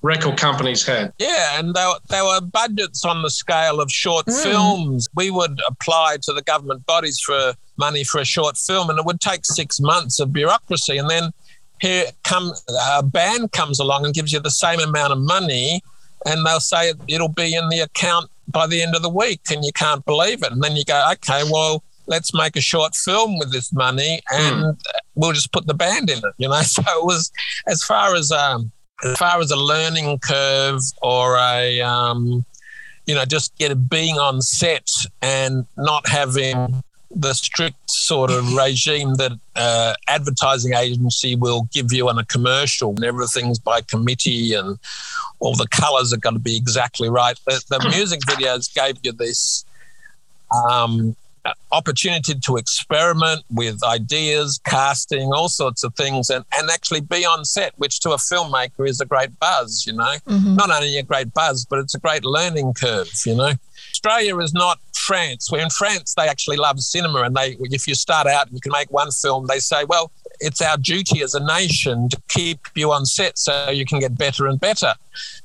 record companies had. Yeah, and there, there were budgets on the scale of short mm. films. We would apply to the government bodies for money for a short film, and it would take six months of bureaucracy. And then here come a band comes along and gives you the same amount of money and they'll say it'll be in the account by the end of the week, and you can't believe it. And then you go, okay, well, let's make a short film with this money, and mm. we'll just put the band in it. You know, <laughs> so it was as far as um, as far as a learning curve or a um, you know just get being on set and not having the strict sort of regime that uh, advertising agency will give you on a commercial and everything's by committee and all the colors are going to be exactly right. The, the music videos gave you this um, opportunity to experiment with ideas, casting, all sorts of things, and, and actually be on set, which to a filmmaker is a great buzz, you know. Mm-hmm. Not only a great buzz, but it's a great learning curve, you know. Australia is not France. Where in France they actually love cinema, and they if you start out and you can make one film, they say, well, it's our duty as a nation to keep you on set so you can get better and better.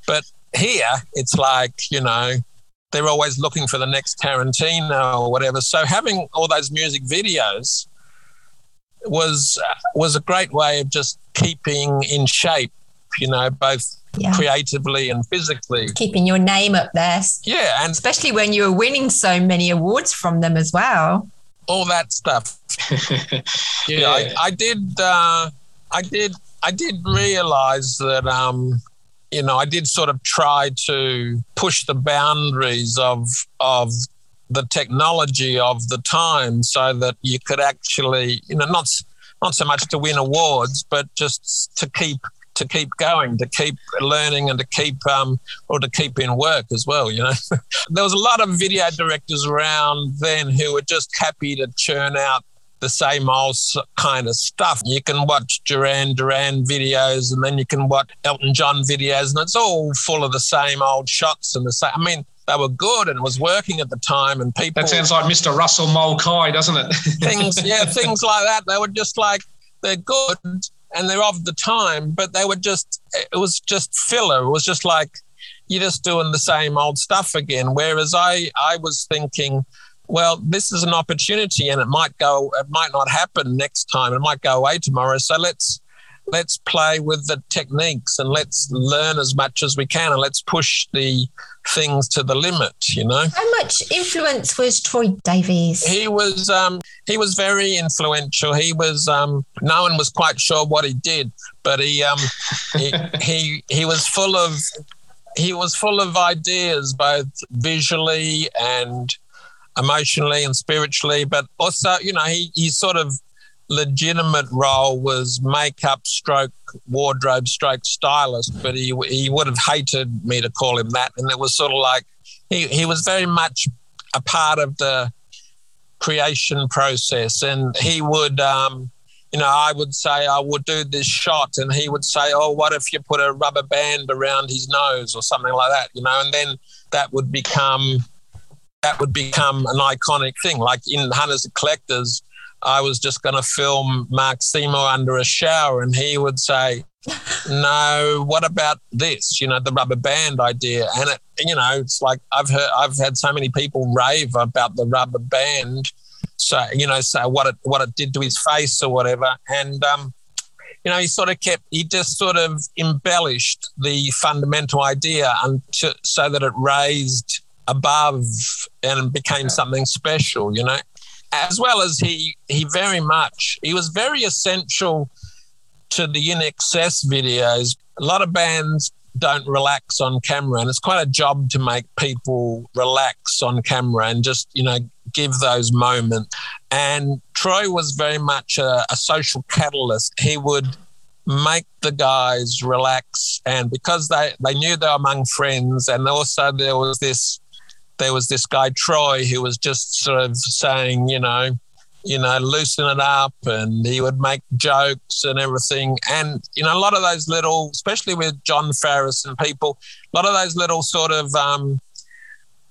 But here, it's like, you know, they're always looking for the next Tarantino or whatever. So having all those music videos was was a great way of just keeping in shape, you know, both yeah. creatively and physically. Keeping your name up there. Yeah, and especially when you were winning so many awards from them as well. All that stuff. yeah, <laughs> yeah. I, I, did. Uh, I did. I did realize that um, you know, I did sort of try to push the boundaries of of the technology of the time so that you could actually, you know, not not so much to win awards, but just to keep to keep going, to keep learning, and to keep um, or to keep in work as well. You know, <laughs> there was a lot of video directors around then who were just happy to churn out the same old kind of stuff. You can watch Duran Duran videos and then you can watch Elton John videos, and it's all full of the same old shots and the same. I mean, they were good and it was working at the time, and people. That sounds like Mr. Russell Mulcahy, doesn't it? <laughs> things, yeah, things like that. They were just like they're good and they're of the time, but they were just it was just filler. It was just like you're just doing the same old stuff again. Whereas I I was thinking well, this is an opportunity and it might go, it might not happen next time. It might go away tomorrow. So let's, let's play with the techniques and let's learn as much as we can and let's push the things to the limit, you know. How much influence was Troy Davies? He was, um, he was very influential. He was, um, no one was quite sure what he did, but he, um, he, <laughs> he, he was full of, he was full of ideas, both visually and emotionally and spiritually, but also, you know, he, he sort of legitimate role was makeup stroke wardrobe stroke stylist, but he he would have hated me to call him that. And it was sort of like he, he was very much a part of the creation process. And he would um, you know, I would say I would do this shot, and he would say, "Oh, what if you put a rubber band around his nose or something like that?" You know, and then that would become that would become an iconic thing. Like in Hunters and Collectors, I was just going to film Mark Seymour under a shower, and he would say, "No, what about this? You know, the rubber band idea." And it, you know, it's like I've heard, I've had so many people rave about the rubber band. So you know, so what it what it did to his face or whatever, and um, you know, he sort of kept, he just sort of embellished the fundamental idea until, so that it raised above and became something special, you know. As well as he he very much he was very essential to the INXS videos. A lot of bands don't relax on camera and it's quite a job to make people relax on camera and just you know give those moments and troy was very much a, a, social catalyst he would make the guys relax and because they they knew they were among friends and also there was this there was this guy Troy who was just sort of saying, you know, you know, loosen it up, and he would make jokes and everything. And you know, a lot of those little, especially with Jon Farriss and people, a lot of those little sort of um,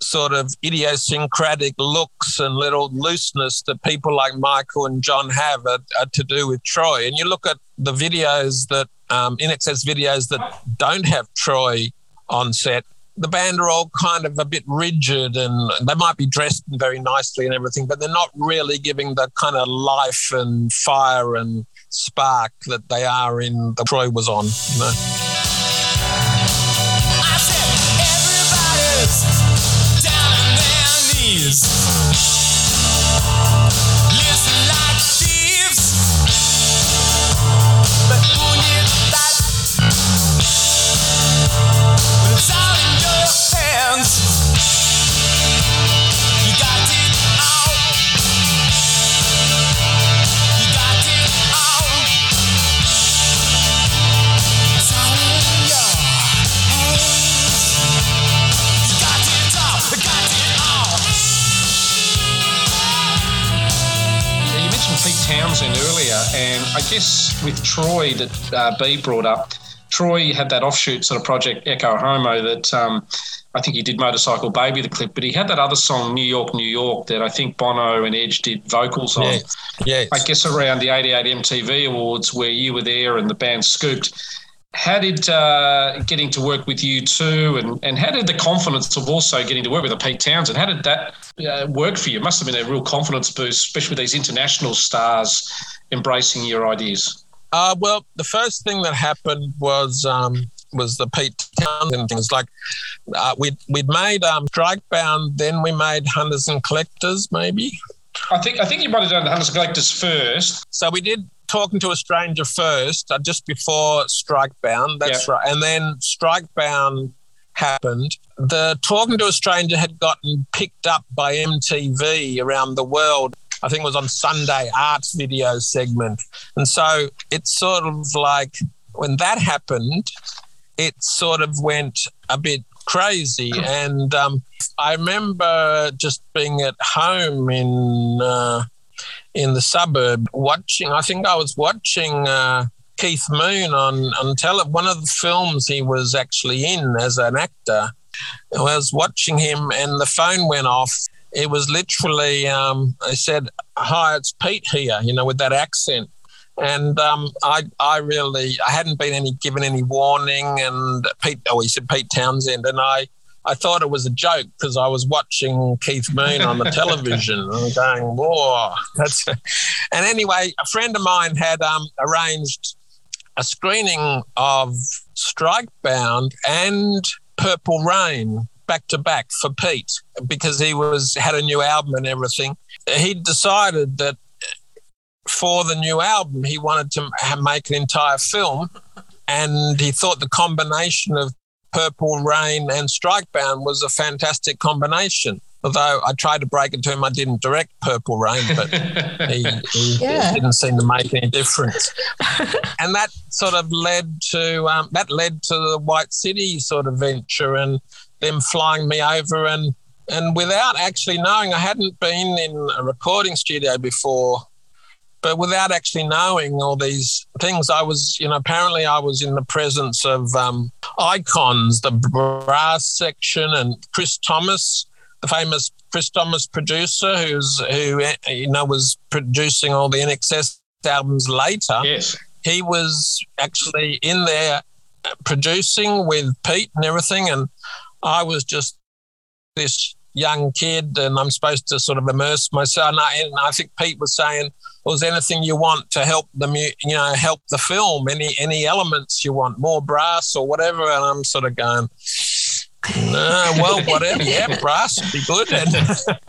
sort of idiosyncratic looks and little looseness that people like Michael and Jon have are, are to do with Troy. And you look at the videos that um, INXS videos that don't have Troy on set, the band are all kind of a bit rigid and they might be dressed very nicely and everything, but they're not really giving the kind of life and fire and spark that they are in the Troy was on, you know. I said everybody's down on their knees. Townshend with Troy that uh, B brought up, Troy had that offshoot sort of project Ecco Homo that um, I think he did Motorcycle Baby, the clip, but he had that other song New York, New York that I think Bono and Edge did vocals on. Yes. yes. I guess around the 88 MTV Awards where you were there and the band scooped. How did uh, getting to work with U2 and, and how did the confidence of also getting to work with a Pete Townshend, how did that uh, work for you? It must have been a real confidence boost, especially with these international stars embracing your ideas. Uh, well, the first thing that happened was um, was the Pete Townshend things. Like uh, we'd we'd made um, Strikebound, then we made Hunters and Collectors, maybe. I think I think you might have done Hunters and Collectors first. So we did Talking to a Stranger first, uh, just before Strikebound. That's yeah. right, and then Strikebound happened. The Talking to a Stranger had gotten picked up by MTV around the world. I think it was on Sunday Arts video segment. And so it's sort of like when that happened, it sort of went a bit crazy. <laughs> And um, I remember just being at home in uh, in the suburb watching. I think I was watching. Uh, Keith Moon on on tele one of the films he was actually in as an actor. I was watching him and the phone went off. It was literally um, I said, "Hi, it's Pete here," you know, with that accent and um, I, I really, I hadn't been any given any warning. And Pete, oh, he said Pete Townshend, and I, I thought it was a joke because I was watching Keith Moon on the television <laughs> and going, "Whoa!" That's. And anyway, a friend of mine had um, arranged a screening of Strikebound and Purple Rain back to back for Pete because he was had a new album and everything. He decided that for the new album, he wanted to make an entire film, and he thought the combination of Purple Rain and Strikebound was a fantastic combination. Although I tried to break it to him, I didn't direct Purple Rain, but <laughs> he, he yeah. didn't seem to make any difference. <laughs> and that sort of led to um, that led to the White City sort of venture and them flying me over and and without actually knowing, I hadn't been in a recording studio before but without actually knowing all these things, I was, you know, apparently I was in the presence of um, icons, the brass section, and Chris Thomas, the famous Chris Thomas producer, who's who you know was producing all the INXS albums later. Yes, he was actually in there producing with Pete and everything, and I was just this young kid, and I'm supposed to sort of immerse myself. And I, and I think Pete was saying was anything you want to help the you know help the film any any elements you want more brass or whatever and i'm sort of going no, well, <laughs> whatever. Yeah, brass would be good. And,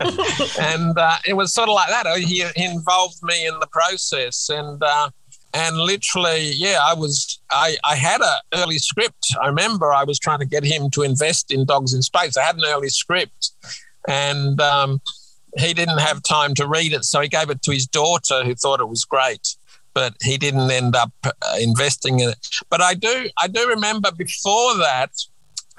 <laughs> and uh, it was sort of like that. He, he involved me in the process, and uh, and literally, yeah, I was. I I had a early script. I remember I was trying to get him to invest in Dogs in Space. I had an early script, and um, he didn't have time to read it, so he gave it to his daughter, who thought it was great. But he didn't end up uh, investing in it. But I do, I do remember before that,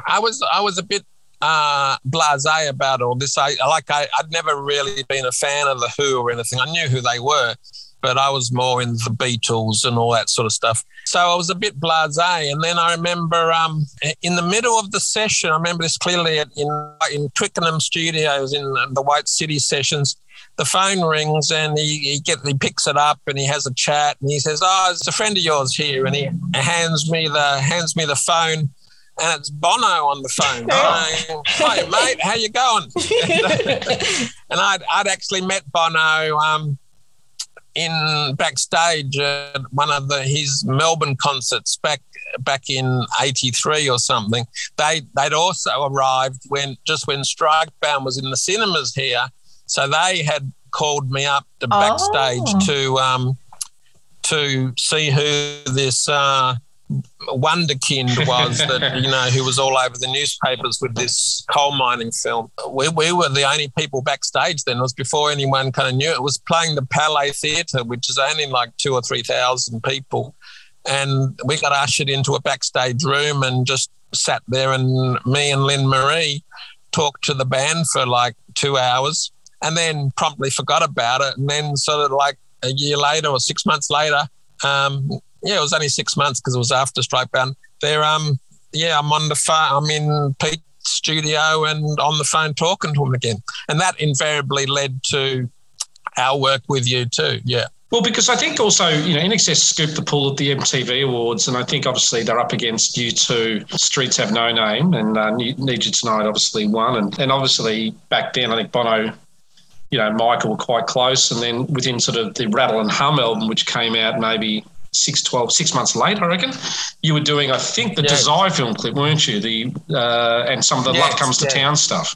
I was, I was a bit uh, blasé about all this. I like, I, I'd never really been a fan of the Who or anything. I knew who they were, but I was more in the Beatles and all that sort of stuff. So I was a bit blasé. And then I remember um, in the middle of the session, I remember this clearly in, in Twickenham Studios in the White City sessions. The phone rings and he, he get he picks it up and he has a chat and he says, "Oh, it's a friend of yours here," and he hands me the hands me the phone and it's Bono on the phone <laughs> saying, "Hi, mate, how you going?" <laughs> <laughs> and I'd, I'd actually met Bono um, in backstage at one of the his Melbourne concerts back back in '83 or something. They they'd also arrived when just when Strikebound was in the cinemas here, so they had called me up to backstage oh. to um, to see who this uh, wonderkind was that <laughs> you know who was all over the newspapers with this coal mining film. We, we were the only people backstage then. It was before anyone kind of knew it. was playing the Palais Theatre, which is only like two or three thousand people, and we got ushered into a backstage room and just sat there. And me and Lynn-Maree talked to the band for like two hours, and then promptly forgot about it. And then sort of like a year later or six months later. Um, yeah, it was only six months because it was after Strikebound. they're um yeah, I'm on the phone. I'm in Pete's studio and on the phone talking to him again, and that invariably led to our work with U2. Yeah. Well, because I think also, you know, INXS scooped the pool at the MTV Awards, and I think obviously they're up against U2, Streets Have No Name, and uh, Need You Tonight obviously won. And, and obviously back then, I think Bono, you know, Michael were quite close. And then within sort of the Rattle and Hum album, which came out maybe six, 12, six months later, I reckon, you were doing, I think, the yes. Desire film clip, weren't you? The uh, And some of the yes, Love Comes to. Town stuff.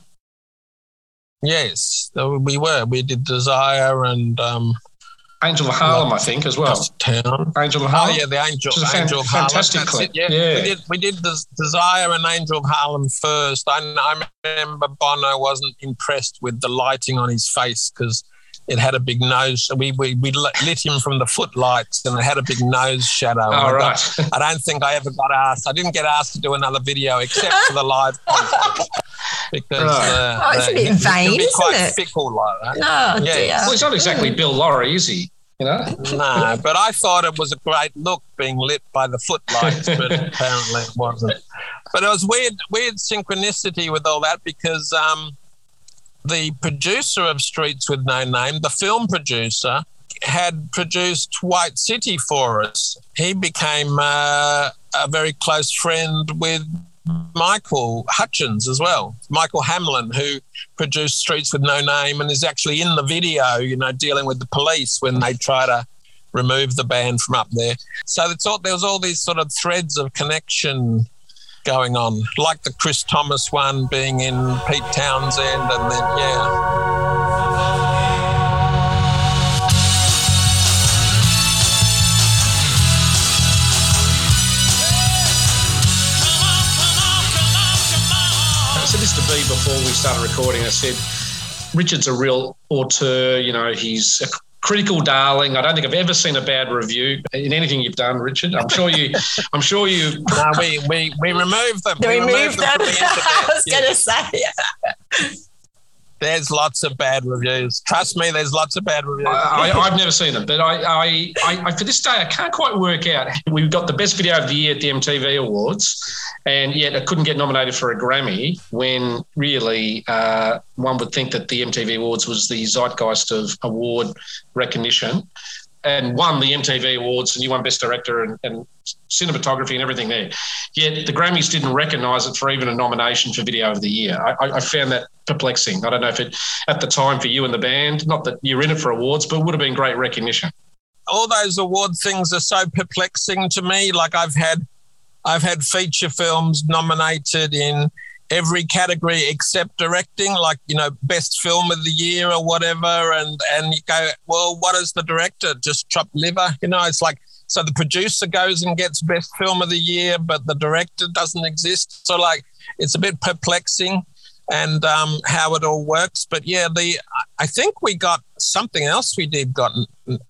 Yes, we were. We did Desire and um, Angel of Harlem, I think, as well. Town. Angel of Harlem. Oh yeah, the Angel. Angel of fantastic Harlem. clip. Yeah. yeah. we did. We did Desire and Angel of Harlem first. I, I remember Bono wasn't impressed with the lighting on his face because it had a big nose. We, we, we lit him from the footlights and it had a big nose shadow. Oh, I, right. I don't think I ever got asked. I didn't get asked to do another video except for the live <laughs> because right. uh, oh, it's a bit vain, isn't quite it? fickle like that. Oh, yeah. Dear. Well, it's not exactly Bill Lawry, is he? You know? no, but I thought it was a great look being lit by the footlights, but <laughs> apparently it wasn't. But it was weird, weird synchronicity with all that because um, the producer of Streets with No Name, the film producer, had produced White City for us. He became uh, a very close friend with Michael Hutchence as well. Michael Hamlyn, who produced Streets with No Name and is actually in the video, you know, dealing with the police when they try to remove the band from up there. So it's all, there was all these sort of threads of connection going on, like the Chris Thomas one being in Pete Townshend, and then yeah. I said this to B before we started recording. I said, Richard's a real auteur. You know, he's a critical darling. I don't think I've ever seen a bad review in anything you've done, Richard. I'm sure you. <laughs> I'm sure you. no, we we we removed them. We, we removed, them. them. <laughs> I was yeah. going to say. There's lots of bad reviews. Trust me, there's lots of bad reviews. I, have never seen them, but I, I, I, for this day, I can't quite work out. We got the best video of the year at the MTV Awards, and yet I couldn't get nominated for a Grammy. When really, uh, one would think that the MTV Awards was the zeitgeist of award recognition and won the MTV Awards, and you won Best Director and, and, cinematography and everything there. Yet the Grammys didn't recognise it for even a nomination for Video of the Year. I, I, found that perplexing. I don't know if it, at the time for you and the band, not that you're in it for awards, but would have been great recognition. All those award things are so perplexing to me. Like I've had, I've had feature films nominated in every category except directing, like you know, best film of the year or whatever, and and you go, well, what is the director? Just chop liver, you know? It's like so the producer goes and gets best film of the year, but the director doesn't exist. So like it's a bit perplexing and um, how it all works. But yeah, the I think we got something else we did got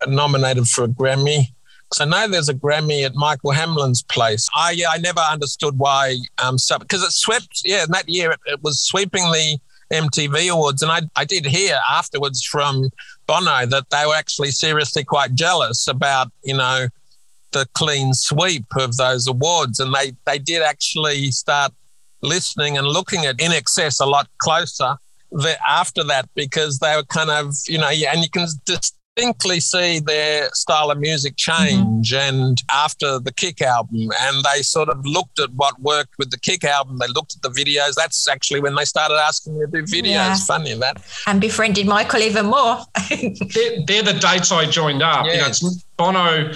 nominated for a Grammy so I know there's a Grammy at Michael Hamlyn's place. I I never understood why. Um, because it swept. Yeah, that year it, it, was sweeping the MTV Awards, and I I did hear afterwards from Bono that they were actually seriously quite jealous about you know the clean sweep of those awards, and they they did actually start listening and looking at INXS a lot closer after that because they were kind of you know and you can just distinctly see their style of music change mm-hmm. and after the kick album and they sort of looked at what worked with the kick album they looked at the videos that's actually when they started asking me to do videos yeah. funny that and befriended michael even more <laughs> they're, they're, the dates i joined up yeah. you know it's bono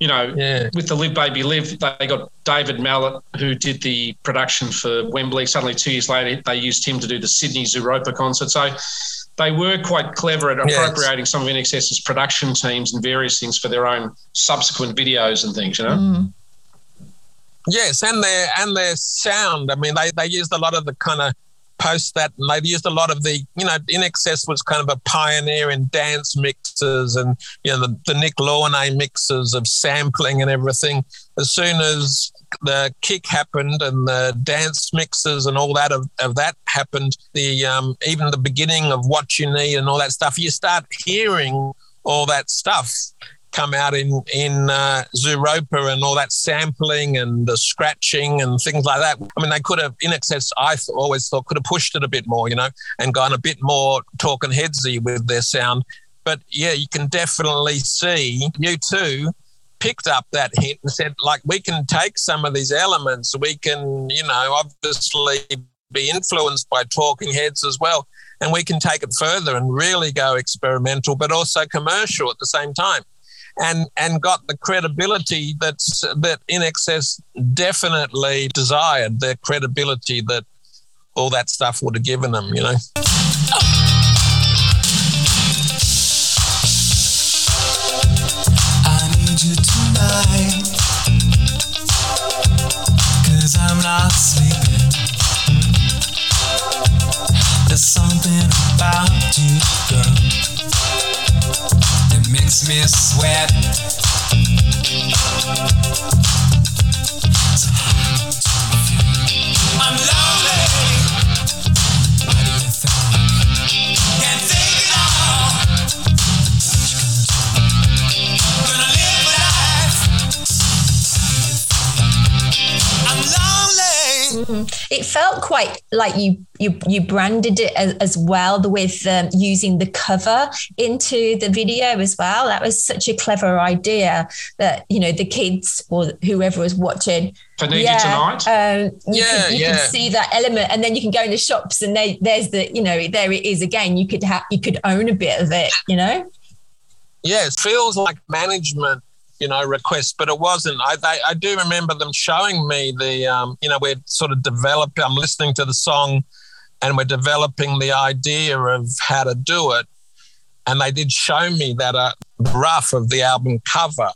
you know yeah. with the live baby live they got david mallet who did the production for wembley suddenly two years later they used him to do the sydney zooropa concert so they were quite clever at appropriating yes. some of INXS's production teams and various things for their own subsequent videos and things, you know? Mm. Yes, and their and their sound. I mean, they, they used a lot of the kind of post that, and they've used a lot of the, you know, INXS was kind of a pioneer in dance mixes and, you know, the, the Nick Launay mixes of sampling and everything. As soon as the kick happened and the dance mixes and all that of, of that happened, the um, even the beginning of what you need and all that stuff, you start hearing all that stuff come out in in uh, and all that sampling and the scratching and things like that. I mean, they could have, INXS, I always thought, could have pushed it a bit more, you know, and gone a bit more talking headsy with their sound. But yeah, you can definitely see U2 picked up that hint and said, like, we can take some of these elements. We can, you know, obviously be influenced by talking heads as well. And we can take it further and really go experimental, but also commercial at the same time. And, and got the credibility that's that in INXS definitely desired, the credibility that all that stuff would have given them, you know. Oh, that makes me sweat. Lonely. It felt quite like you you you branded it as, as well with um, using the cover into the video as well. That was such a clever idea that you know the kids or whoever was watching. For Need You Tonight? Um, you Yeah, could, you yeah. can see that element, and then you can go in the shops, and they, there's the you know there it is again. You could have you could own a bit of it, you know. yeah, it feels like management, you know, request, but it wasn't. I they, I do remember them showing me the, um, you know, we're sort of developing. I'm listening to the song, and we're developing the idea of how to do it, and they did show me that uh, rough of the album cover.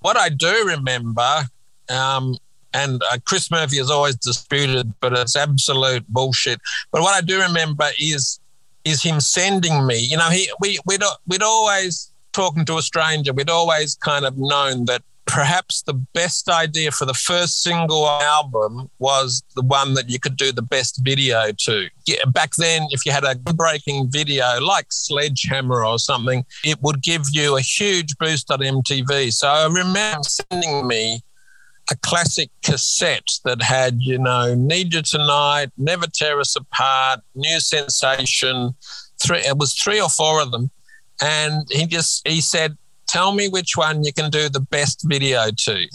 What I do remember, um, and uh, Chris Murphy has always disputed, but it's absolute bullshit. But what I do remember is is him sending me. You know, he we we'd we'd always talking to a stranger. We'd always kind of known that perhaps the best idea for the first single album was the one that you could do the best video to. Yeah, back then, if you had a breaking video like Sledgehammer or something, it would give you a huge boost on MTV. So I remember sending me a classic cassette that had, you know, Need You Tonight, Never Tear Us Apart, New Sensation. Three, it was three or four of them. And he just, he said, tell me which one you can do the best video to.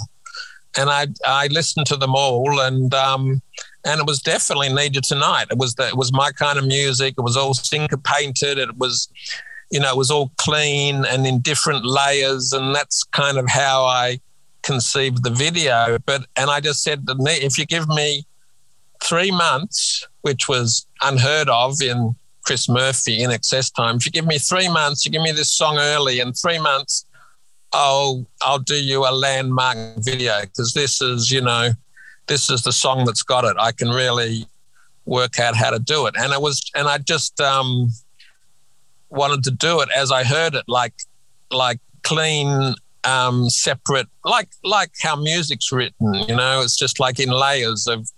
And I, I listened to them all and, um, and it was definitely Need You Tonight. It was the, it was my kind of music. It was all syncopated. It was, you know, it was all clean and in different layers. And that's kind of how I conceived the video. But and I just said if you give me three months, which was unheard of in Chris Murphy INXS time, if you give me three months, you give me this song early, in three months, I'll I'll do you a landmark video because this is, you know, this is the song that's got it. I can really work out how to do it. And it was and I just um wanted to do it as I heard it, like like clean, um, separate, like like how music's written. You know, it's just like in layers of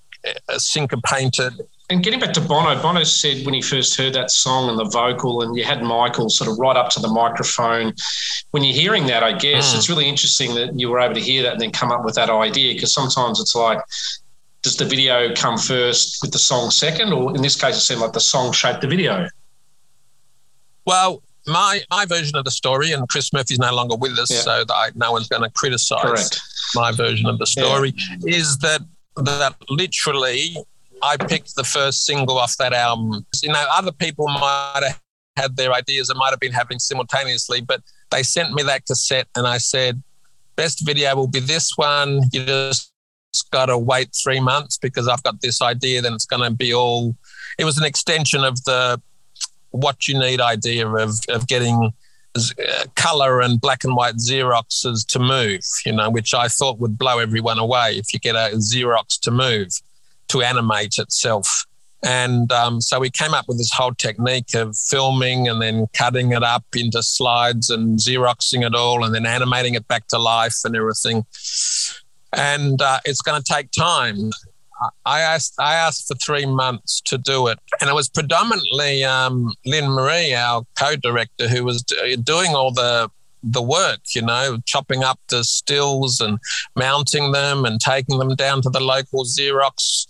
uh, syncopated. And getting back to Bono, Bono said when he first heard that song and the vocal, and you had Michael sort of right up to the microphone. When you're hearing that, I guess Mm. it's really interesting that you were able to hear that and then come up with that idea because sometimes it's like, does the video come first with the song second? Or in this case, it seemed like the song shaped the video. Well, my my version of the story, and Chris Murphy's no longer with us, Yeah. so that I, no one's going to criticise Correct. my version of the story. Is that that literally I picked the first single off that album. You know, other people might have had their ideas, it might have been happening simultaneously, but they sent me that cassette, and I said, "Best video will be this one. You just." Got to wait three months because I've got this idea. Then it's going to be all. It was an extension of the what you need idea of, of getting uh, color and black and white Xeroxes to move, you know, which I thought would blow everyone away if you get a Xerox to move, to animate itself. And um, so we came up with this whole technique of filming and then cutting it up into slides and Xeroxing it all and then animating it back to life and everything. And uh, it's going to take time. I asked I asked for three months to do it, and it was predominantly um, Lynn-Maree, our co-director, who was doing all the the work, you know, chopping up the stills and mounting them and taking them down to the local Xerox.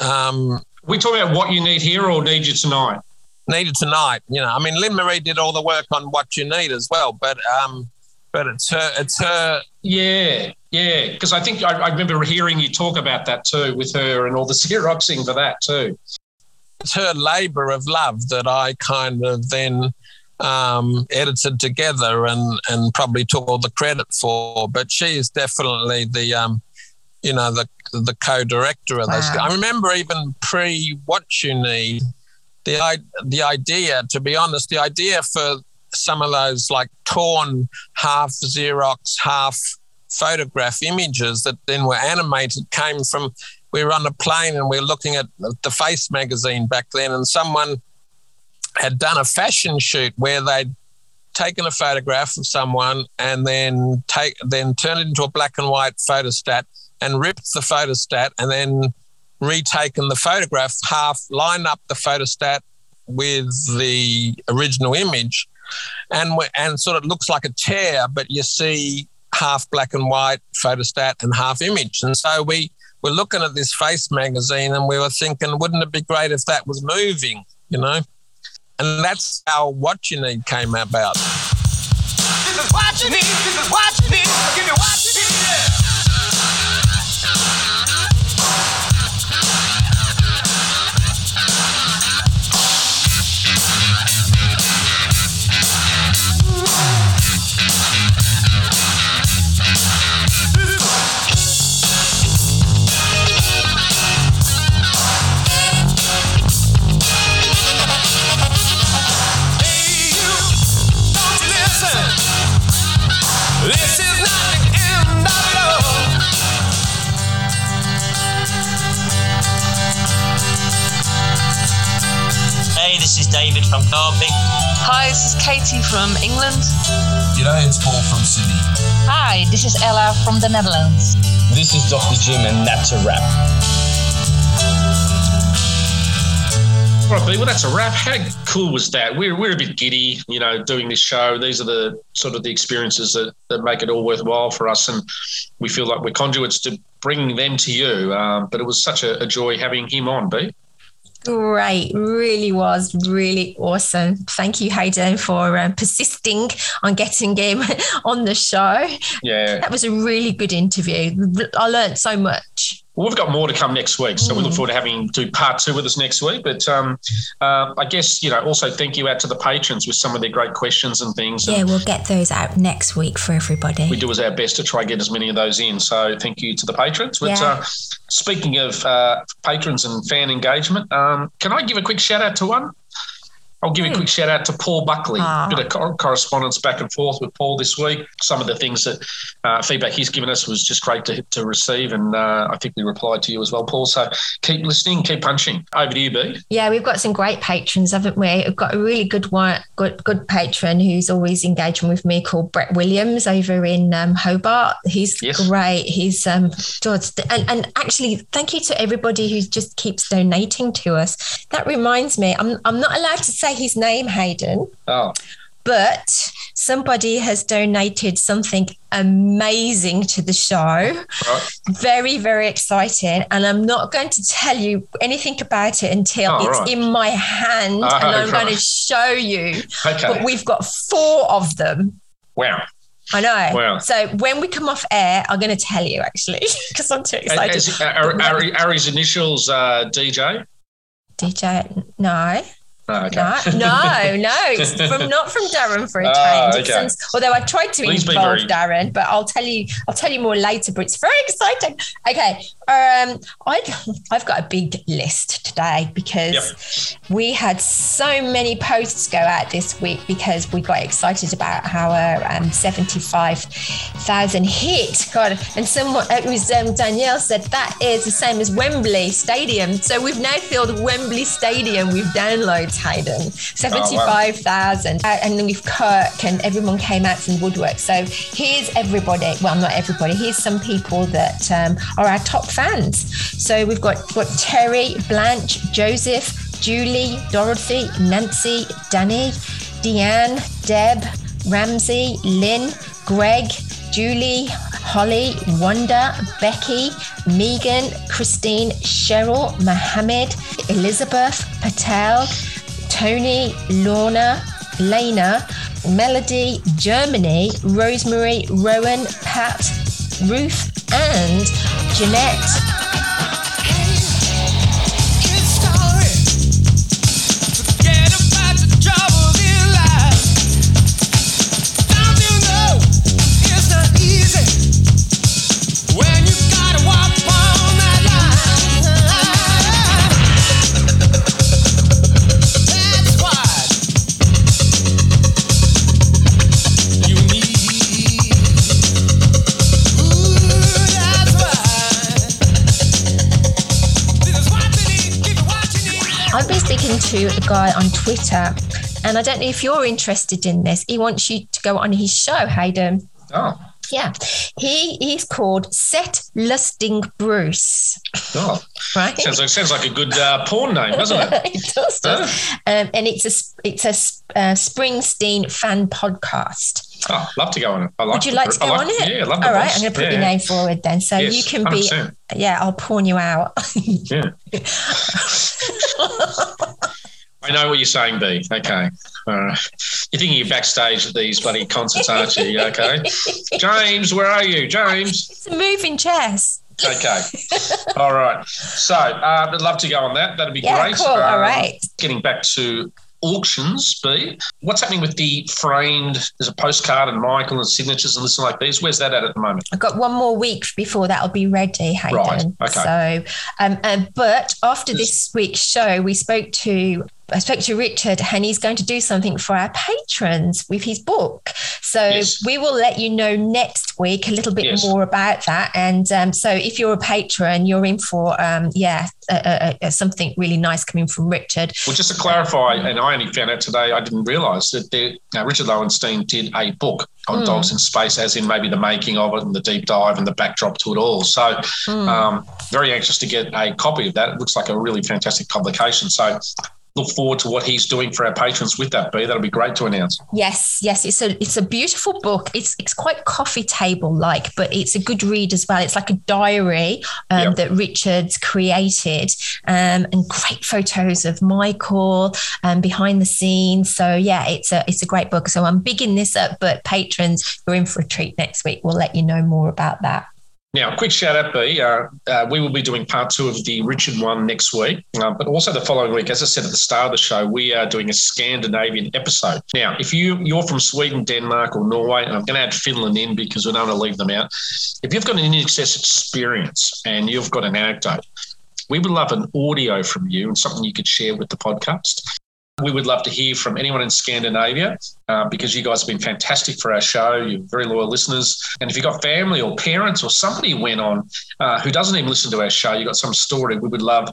Um, we talking about what you need here or need you tonight? Needed tonight, you know. I mean, Lynn-Maree did all the work on what you need as well, but um, but it's her, it's her. Yeah, yeah. Because I think I, I remember hearing you talk about that too with her and all the <laughs> Xeroxing for that too. It's her labour of love that I kind of then um, edited together and and probably took all the credit for. But she is definitely the um, you know the the co-director of wow. this. I remember even pre What You Need, the the idea. To be honest, the idea for some of those like torn half Xerox, half photograph images that then were animated came from. We were on a plane and we were looking at the Face magazine back then, and someone had done a fashion shoot where they'd taken a photograph of someone and then take then turned it into a black and white photostat and ripped the photostat and then retaken the photograph half line up the photostat with the original image. And and sort of looks like a chair but you see half black and white photostat and half image. And so we were looking at this face magazine and we were thinking wouldn't it be great if that was moving you know? And that's how What You Need came about. Give me from England. G'day, it's Paul from Sydney. Hi, this is Ella from the Netherlands. This is Dr. Jim, and that's a wrap. Right, B, well, that's a wrap. How cool was that? We're, we're a bit giddy, you know, doing this show. These are the sort of the experiences that, that make it all worthwhile for us. And we feel like we're conduits to bringing them to you. Um, but it was such a, a joy having him on, B. Great, really was really awesome. Thank you, Hayden, for um, persisting on getting him <laughs> on the show. Yeah, that was a really good interview. I learned so much. Well, we've got more to come next week, so we look mm. forward to having do part two with us next week. But um, uh, I guess you know, also thank you out to the patrons with some of their great questions and things. Yeah, and we'll get those out next week for everybody. We do as our best to try and get as many of those in. So thank you to the patrons. But yeah. uh, speaking of uh, patrons and fan engagement, um, can I give a quick shout out to one? I'll give a quick shout out to Paul Buckley. Ah. Bit of correspondence back and forth with Paul this week. Some of the things that uh, feedback he's given us was just great to, to receive, and uh, I think we replied to you as well, Paul. So keep listening, keep punching. Over to you, B. Yeah, we've got some great patrons, haven't we? We've got a really good one, good good patron who's always engaging with me called Brett Williams over in um, Hobart. He's yes. great. He's um, George, and and actually, thank you to everybody who just keeps donating to us. That reminds me, I'm I'm not allowed to say say his name, Hayden. Oh. But somebody has donated something amazing to the show. Right. Very, very exciting. And I'm not going to tell you anything about it until oh, it's right. in my hand oh, and I'm right. going to show you. Okay. But we've got four of them. Wow. I know. Wow. So when we come off air, I'm going to tell you actually <laughs> because I'm too excited. Is, are, are, are, his initials uh, DJ? DJ, no. Oh, okay. No, <laughs> no, no. It's from not from Darren for a ah, change. okay. although I tried to Please involve very... Darren, but I'll tell you, I'll tell you more later. But it's very exciting. Okay, um, I I've got a big list today because yep. we had so many posts go out this week because we got excited about our um, seventy-five thousand hit. God, and someone it was um, Danielle said that is the same as Wembley Stadium. So we've now filled Wembley Stadium with downloads Hayden, 75,000. Oh, wow. uh, and then with Kirk and everyone came out from woodwork. So here's everybody. Well, not everybody. Here's some people that um, are our top fans. So we've got, got Terry, Blanche, Joseph, Julie, Dorothy, Nancy, Danny, Deanne, Deb, Ramsey, Lynn, Greg, Julie, Holly, Wanda, Becky, Megan, Christine, Cheryl, Mohammed, Elizabeth, Patel, Tony, Lorna, Lena, Melody, Germany, Rosemary, Rowan, Pat, Ruth, and Jeanette. To a guy on Twitter, and I don't know if you're interested in this. He wants you to go on his show, Hayden. Oh. Yeah, he he's called Set Lusting Bruce. Oh, right. Sounds like sounds like a good uh, porn name, doesn't it? <laughs> it does. does. Um, and it's a it's a uh, Springsteen fan podcast. Oh, love to go on it. I like Would you like to go like, on it? Yeah, love All right, I'm going to put yeah. your name forward then. So yes, you can 100%. be, yeah, I'll pawn you out. <laughs> yeah. <laughs> I know what you're saying, B. Okay. Uh, you're thinking you're backstage at these bloody concerts, aren't you? Okay. James, where are you? James? It's a moving chess. Okay. All right. So uh, I'd love to go on that. That'd be yeah, great. Cool. Um, All right. Getting back to auctions, B. What's happening with the framed? There's a postcard and Michael and signatures and Listen Like Thieves. Where's that at at the moment? I've got one more week before that'll be ready, Hayden. Right. Okay. So, um, um, but after this week's show, we spoke to I spoke to Richard and he's going to do something for our patrons with his book. So Yes. we will let you know next week a little bit Yes. more about that. And um, so if you're a patron, you're in for, um, yeah, uh, uh, something really nice coming from Richard. Well, just to clarify, and I only found out today, I didn't realise that there, uh, Richard Lowenstein did a book on Hmm. dogs in space, as in maybe the making of it and the deep dive and the backdrop to it all. So, Hmm. um, very anxious to get a copy of that. It looks like a really fantastic publication. So, look forward to what he's doing for our patrons with that. B, that'll be great to announce. Yes, yes, it's a it's a beautiful book. It's it's quite coffee table like, but it's a good read as well. It's like a diary um, Yep. that Richard's created, um, and great photos of Michael um, behind the scenes. So yeah, it's a it's a great book. So I'm bigging this up, but patrons, you're in for a treat next week. We'll let you know more about that. Now, quick shout out, B. Uh, uh, we will be doing part two of the Richard one next week, uh, but also the following week. As I said at the start of the show, we are doing a Scandinavian episode. Now, if you you're from Sweden, Denmark, or Norway, and I'm going to add Finland in because we don't want to leave them out. If you've got an INXS experience and you've got an anecdote, we would love an audio from you and something you could share with the podcast. We would love to hear from anyone in Scandinavia uh, because you guys have been fantastic for our show. You're very loyal listeners. And if you've got family or parents or somebody went on uh, who doesn't even listen to our show, you've got some story, we would love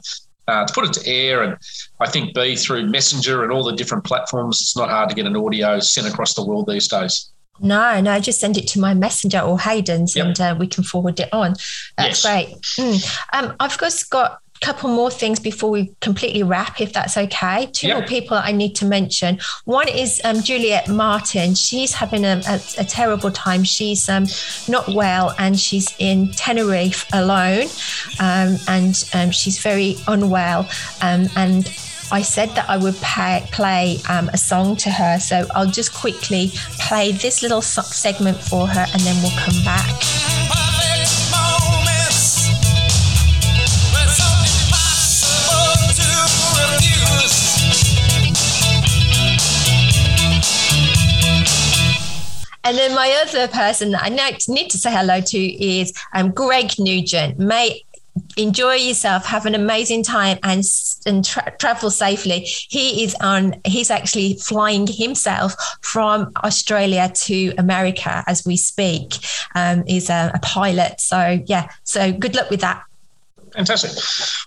uh, to put it to air. And I think, B, through Messenger and all the different platforms, it's not hard to get an audio sent across the world these days. No, no, just send it to my messenger or Hayden's Yep. and uh, we can forward it on. Yes. That's great. Mm. Um, I've just got couple more things before we completely wrap, if that's okay. Two Yep. more people I need to mention. One is um, Juliet Martin. She's having a, a, a terrible time. She's um, not well and she's in Tenerife alone um, and um, she's very unwell. Um, and I said that I would pay, play um, a song to her. So I'll just quickly play this little segment for her and then we'll come back. And then my other person that I need to say hello to is um, Greg Nugent. Mate, enjoy yourself, have an amazing time, and and tra- travel safely. He is on. He's actually flying himself from Australia to America as we speak. Um, he's a, a pilot, so yeah. So good luck with that. Fantastic.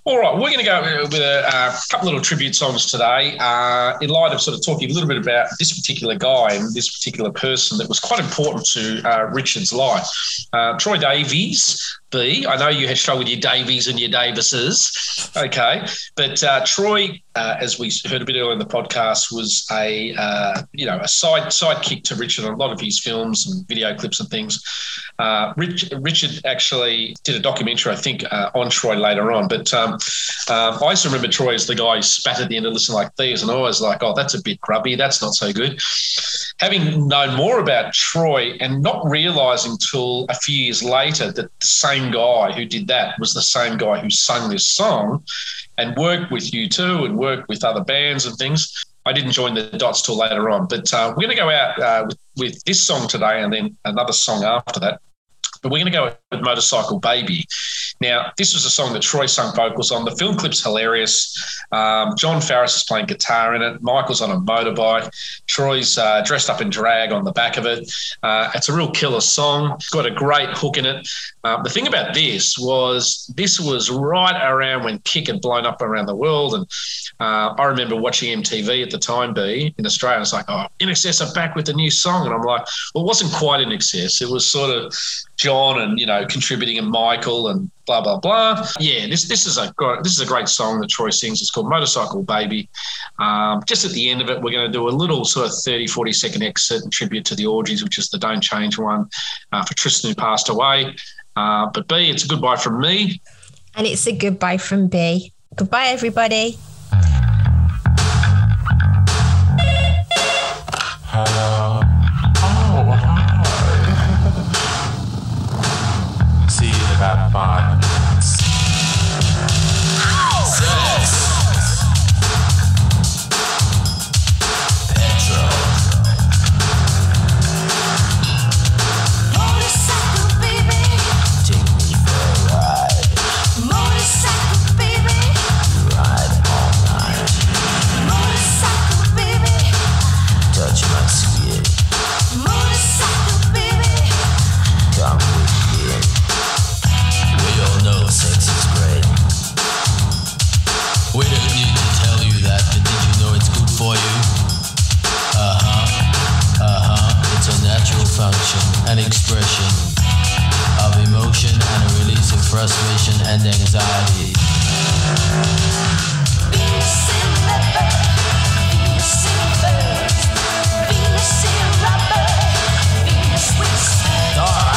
All right, we're going to go with a, uh couple little tribute songs today uh, in light of sort of talking a little bit about this particular guy and this particular person that was quite important to uh, Richard's life. Uh, Troy Davies I know you had struggled with your Davies and your Davises. Okay. But uh, Troy, uh, as we heard a bit earlier in the podcast, was a uh, you know a side sidekick to Richard on a lot of his films and video clips and things. Uh, Rich, Richard actually did a documentary, I think, uh, on Troy later on. But um, uh, I used to remember Troy as the guy who spat at the end of Listen Like Thieves, and I was like, oh, that's a bit grubby. That's not so good. Having known more about Troy and not realizing till a few years later that the same guy who did that was the same guy who sung this song and worked with U2 and worked with other bands and things. I didn't join the dots till later on, but uh, we're going to go out uh, with, with this song today and then another song after that. But we're going to go with Motorcycle Baby. Now, this was a song that Troy sung vocals on. The film clip's hilarious. Um, Jon Farriss is playing guitar in it. Michael's on a motorbike. Troy's uh, dressed up in drag on the back of it. Uh, it's a real killer song. It's got a great hook in it. Um, the thing about this was this was right around when Kick had blown up around the world. And uh, I remember watching MTV at the time be in Australia. It's like, oh, INXS are back with a new song. And I'm like, well, it wasn't quite INXS. It was sort of Jon and, you know, contributing and Michael and blah blah blah. Yeah, this this is a this is a great song that Troy sings. It's called Motorcycle Baby. Um, just at the end of it, we're going to do a little sort of 30, 40 second excerpt in tribute to the orgies, which is the Don't Change one uh, for Tristan who passed away. Uh, but B, it's a goodbye from me. And it's a goodbye from B. Goodbye, everybody. Hello. Need to tell you that, but did you know it's good for you? Uh huh. Uh huh. It's a natural function and expression of emotion and a release of frustration and anxiety. Your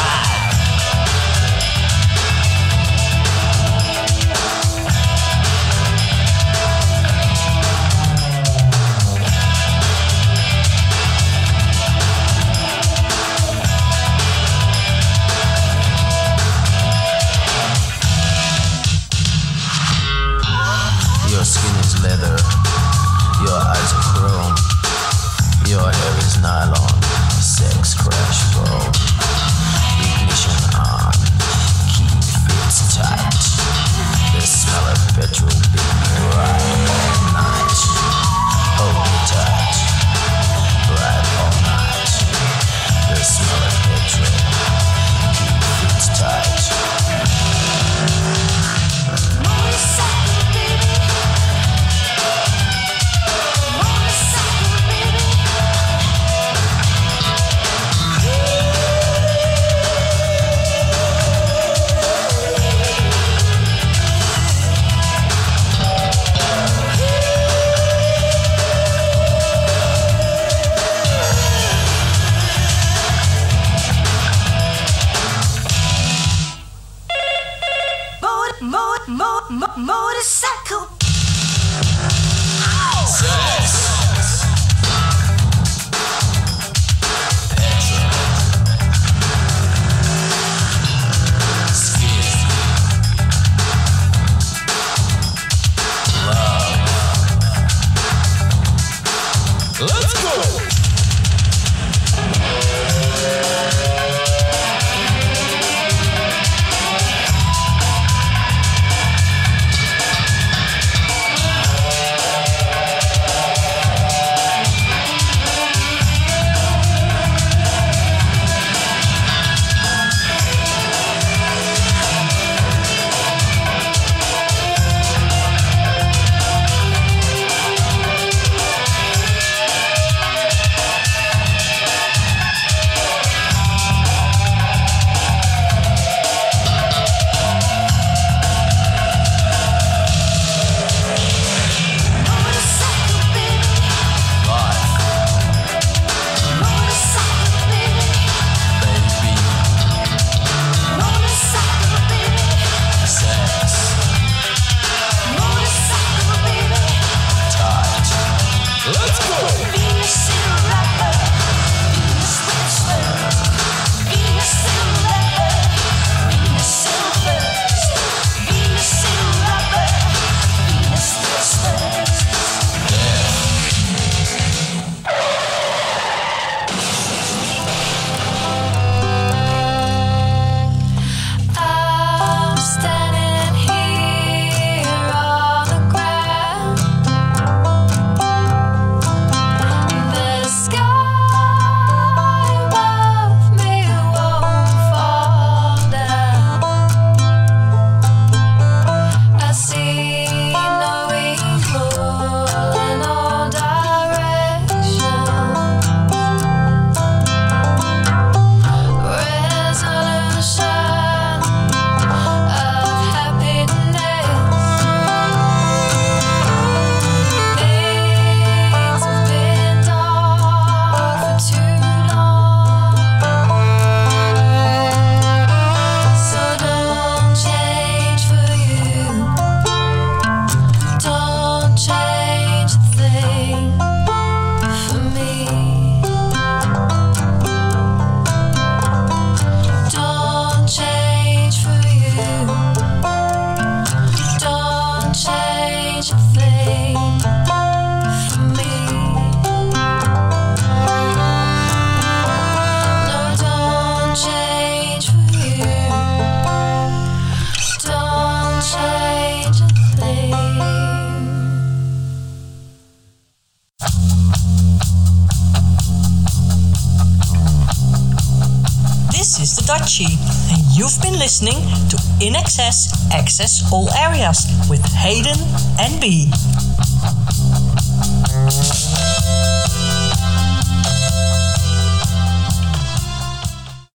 Access All Areas with Hayden.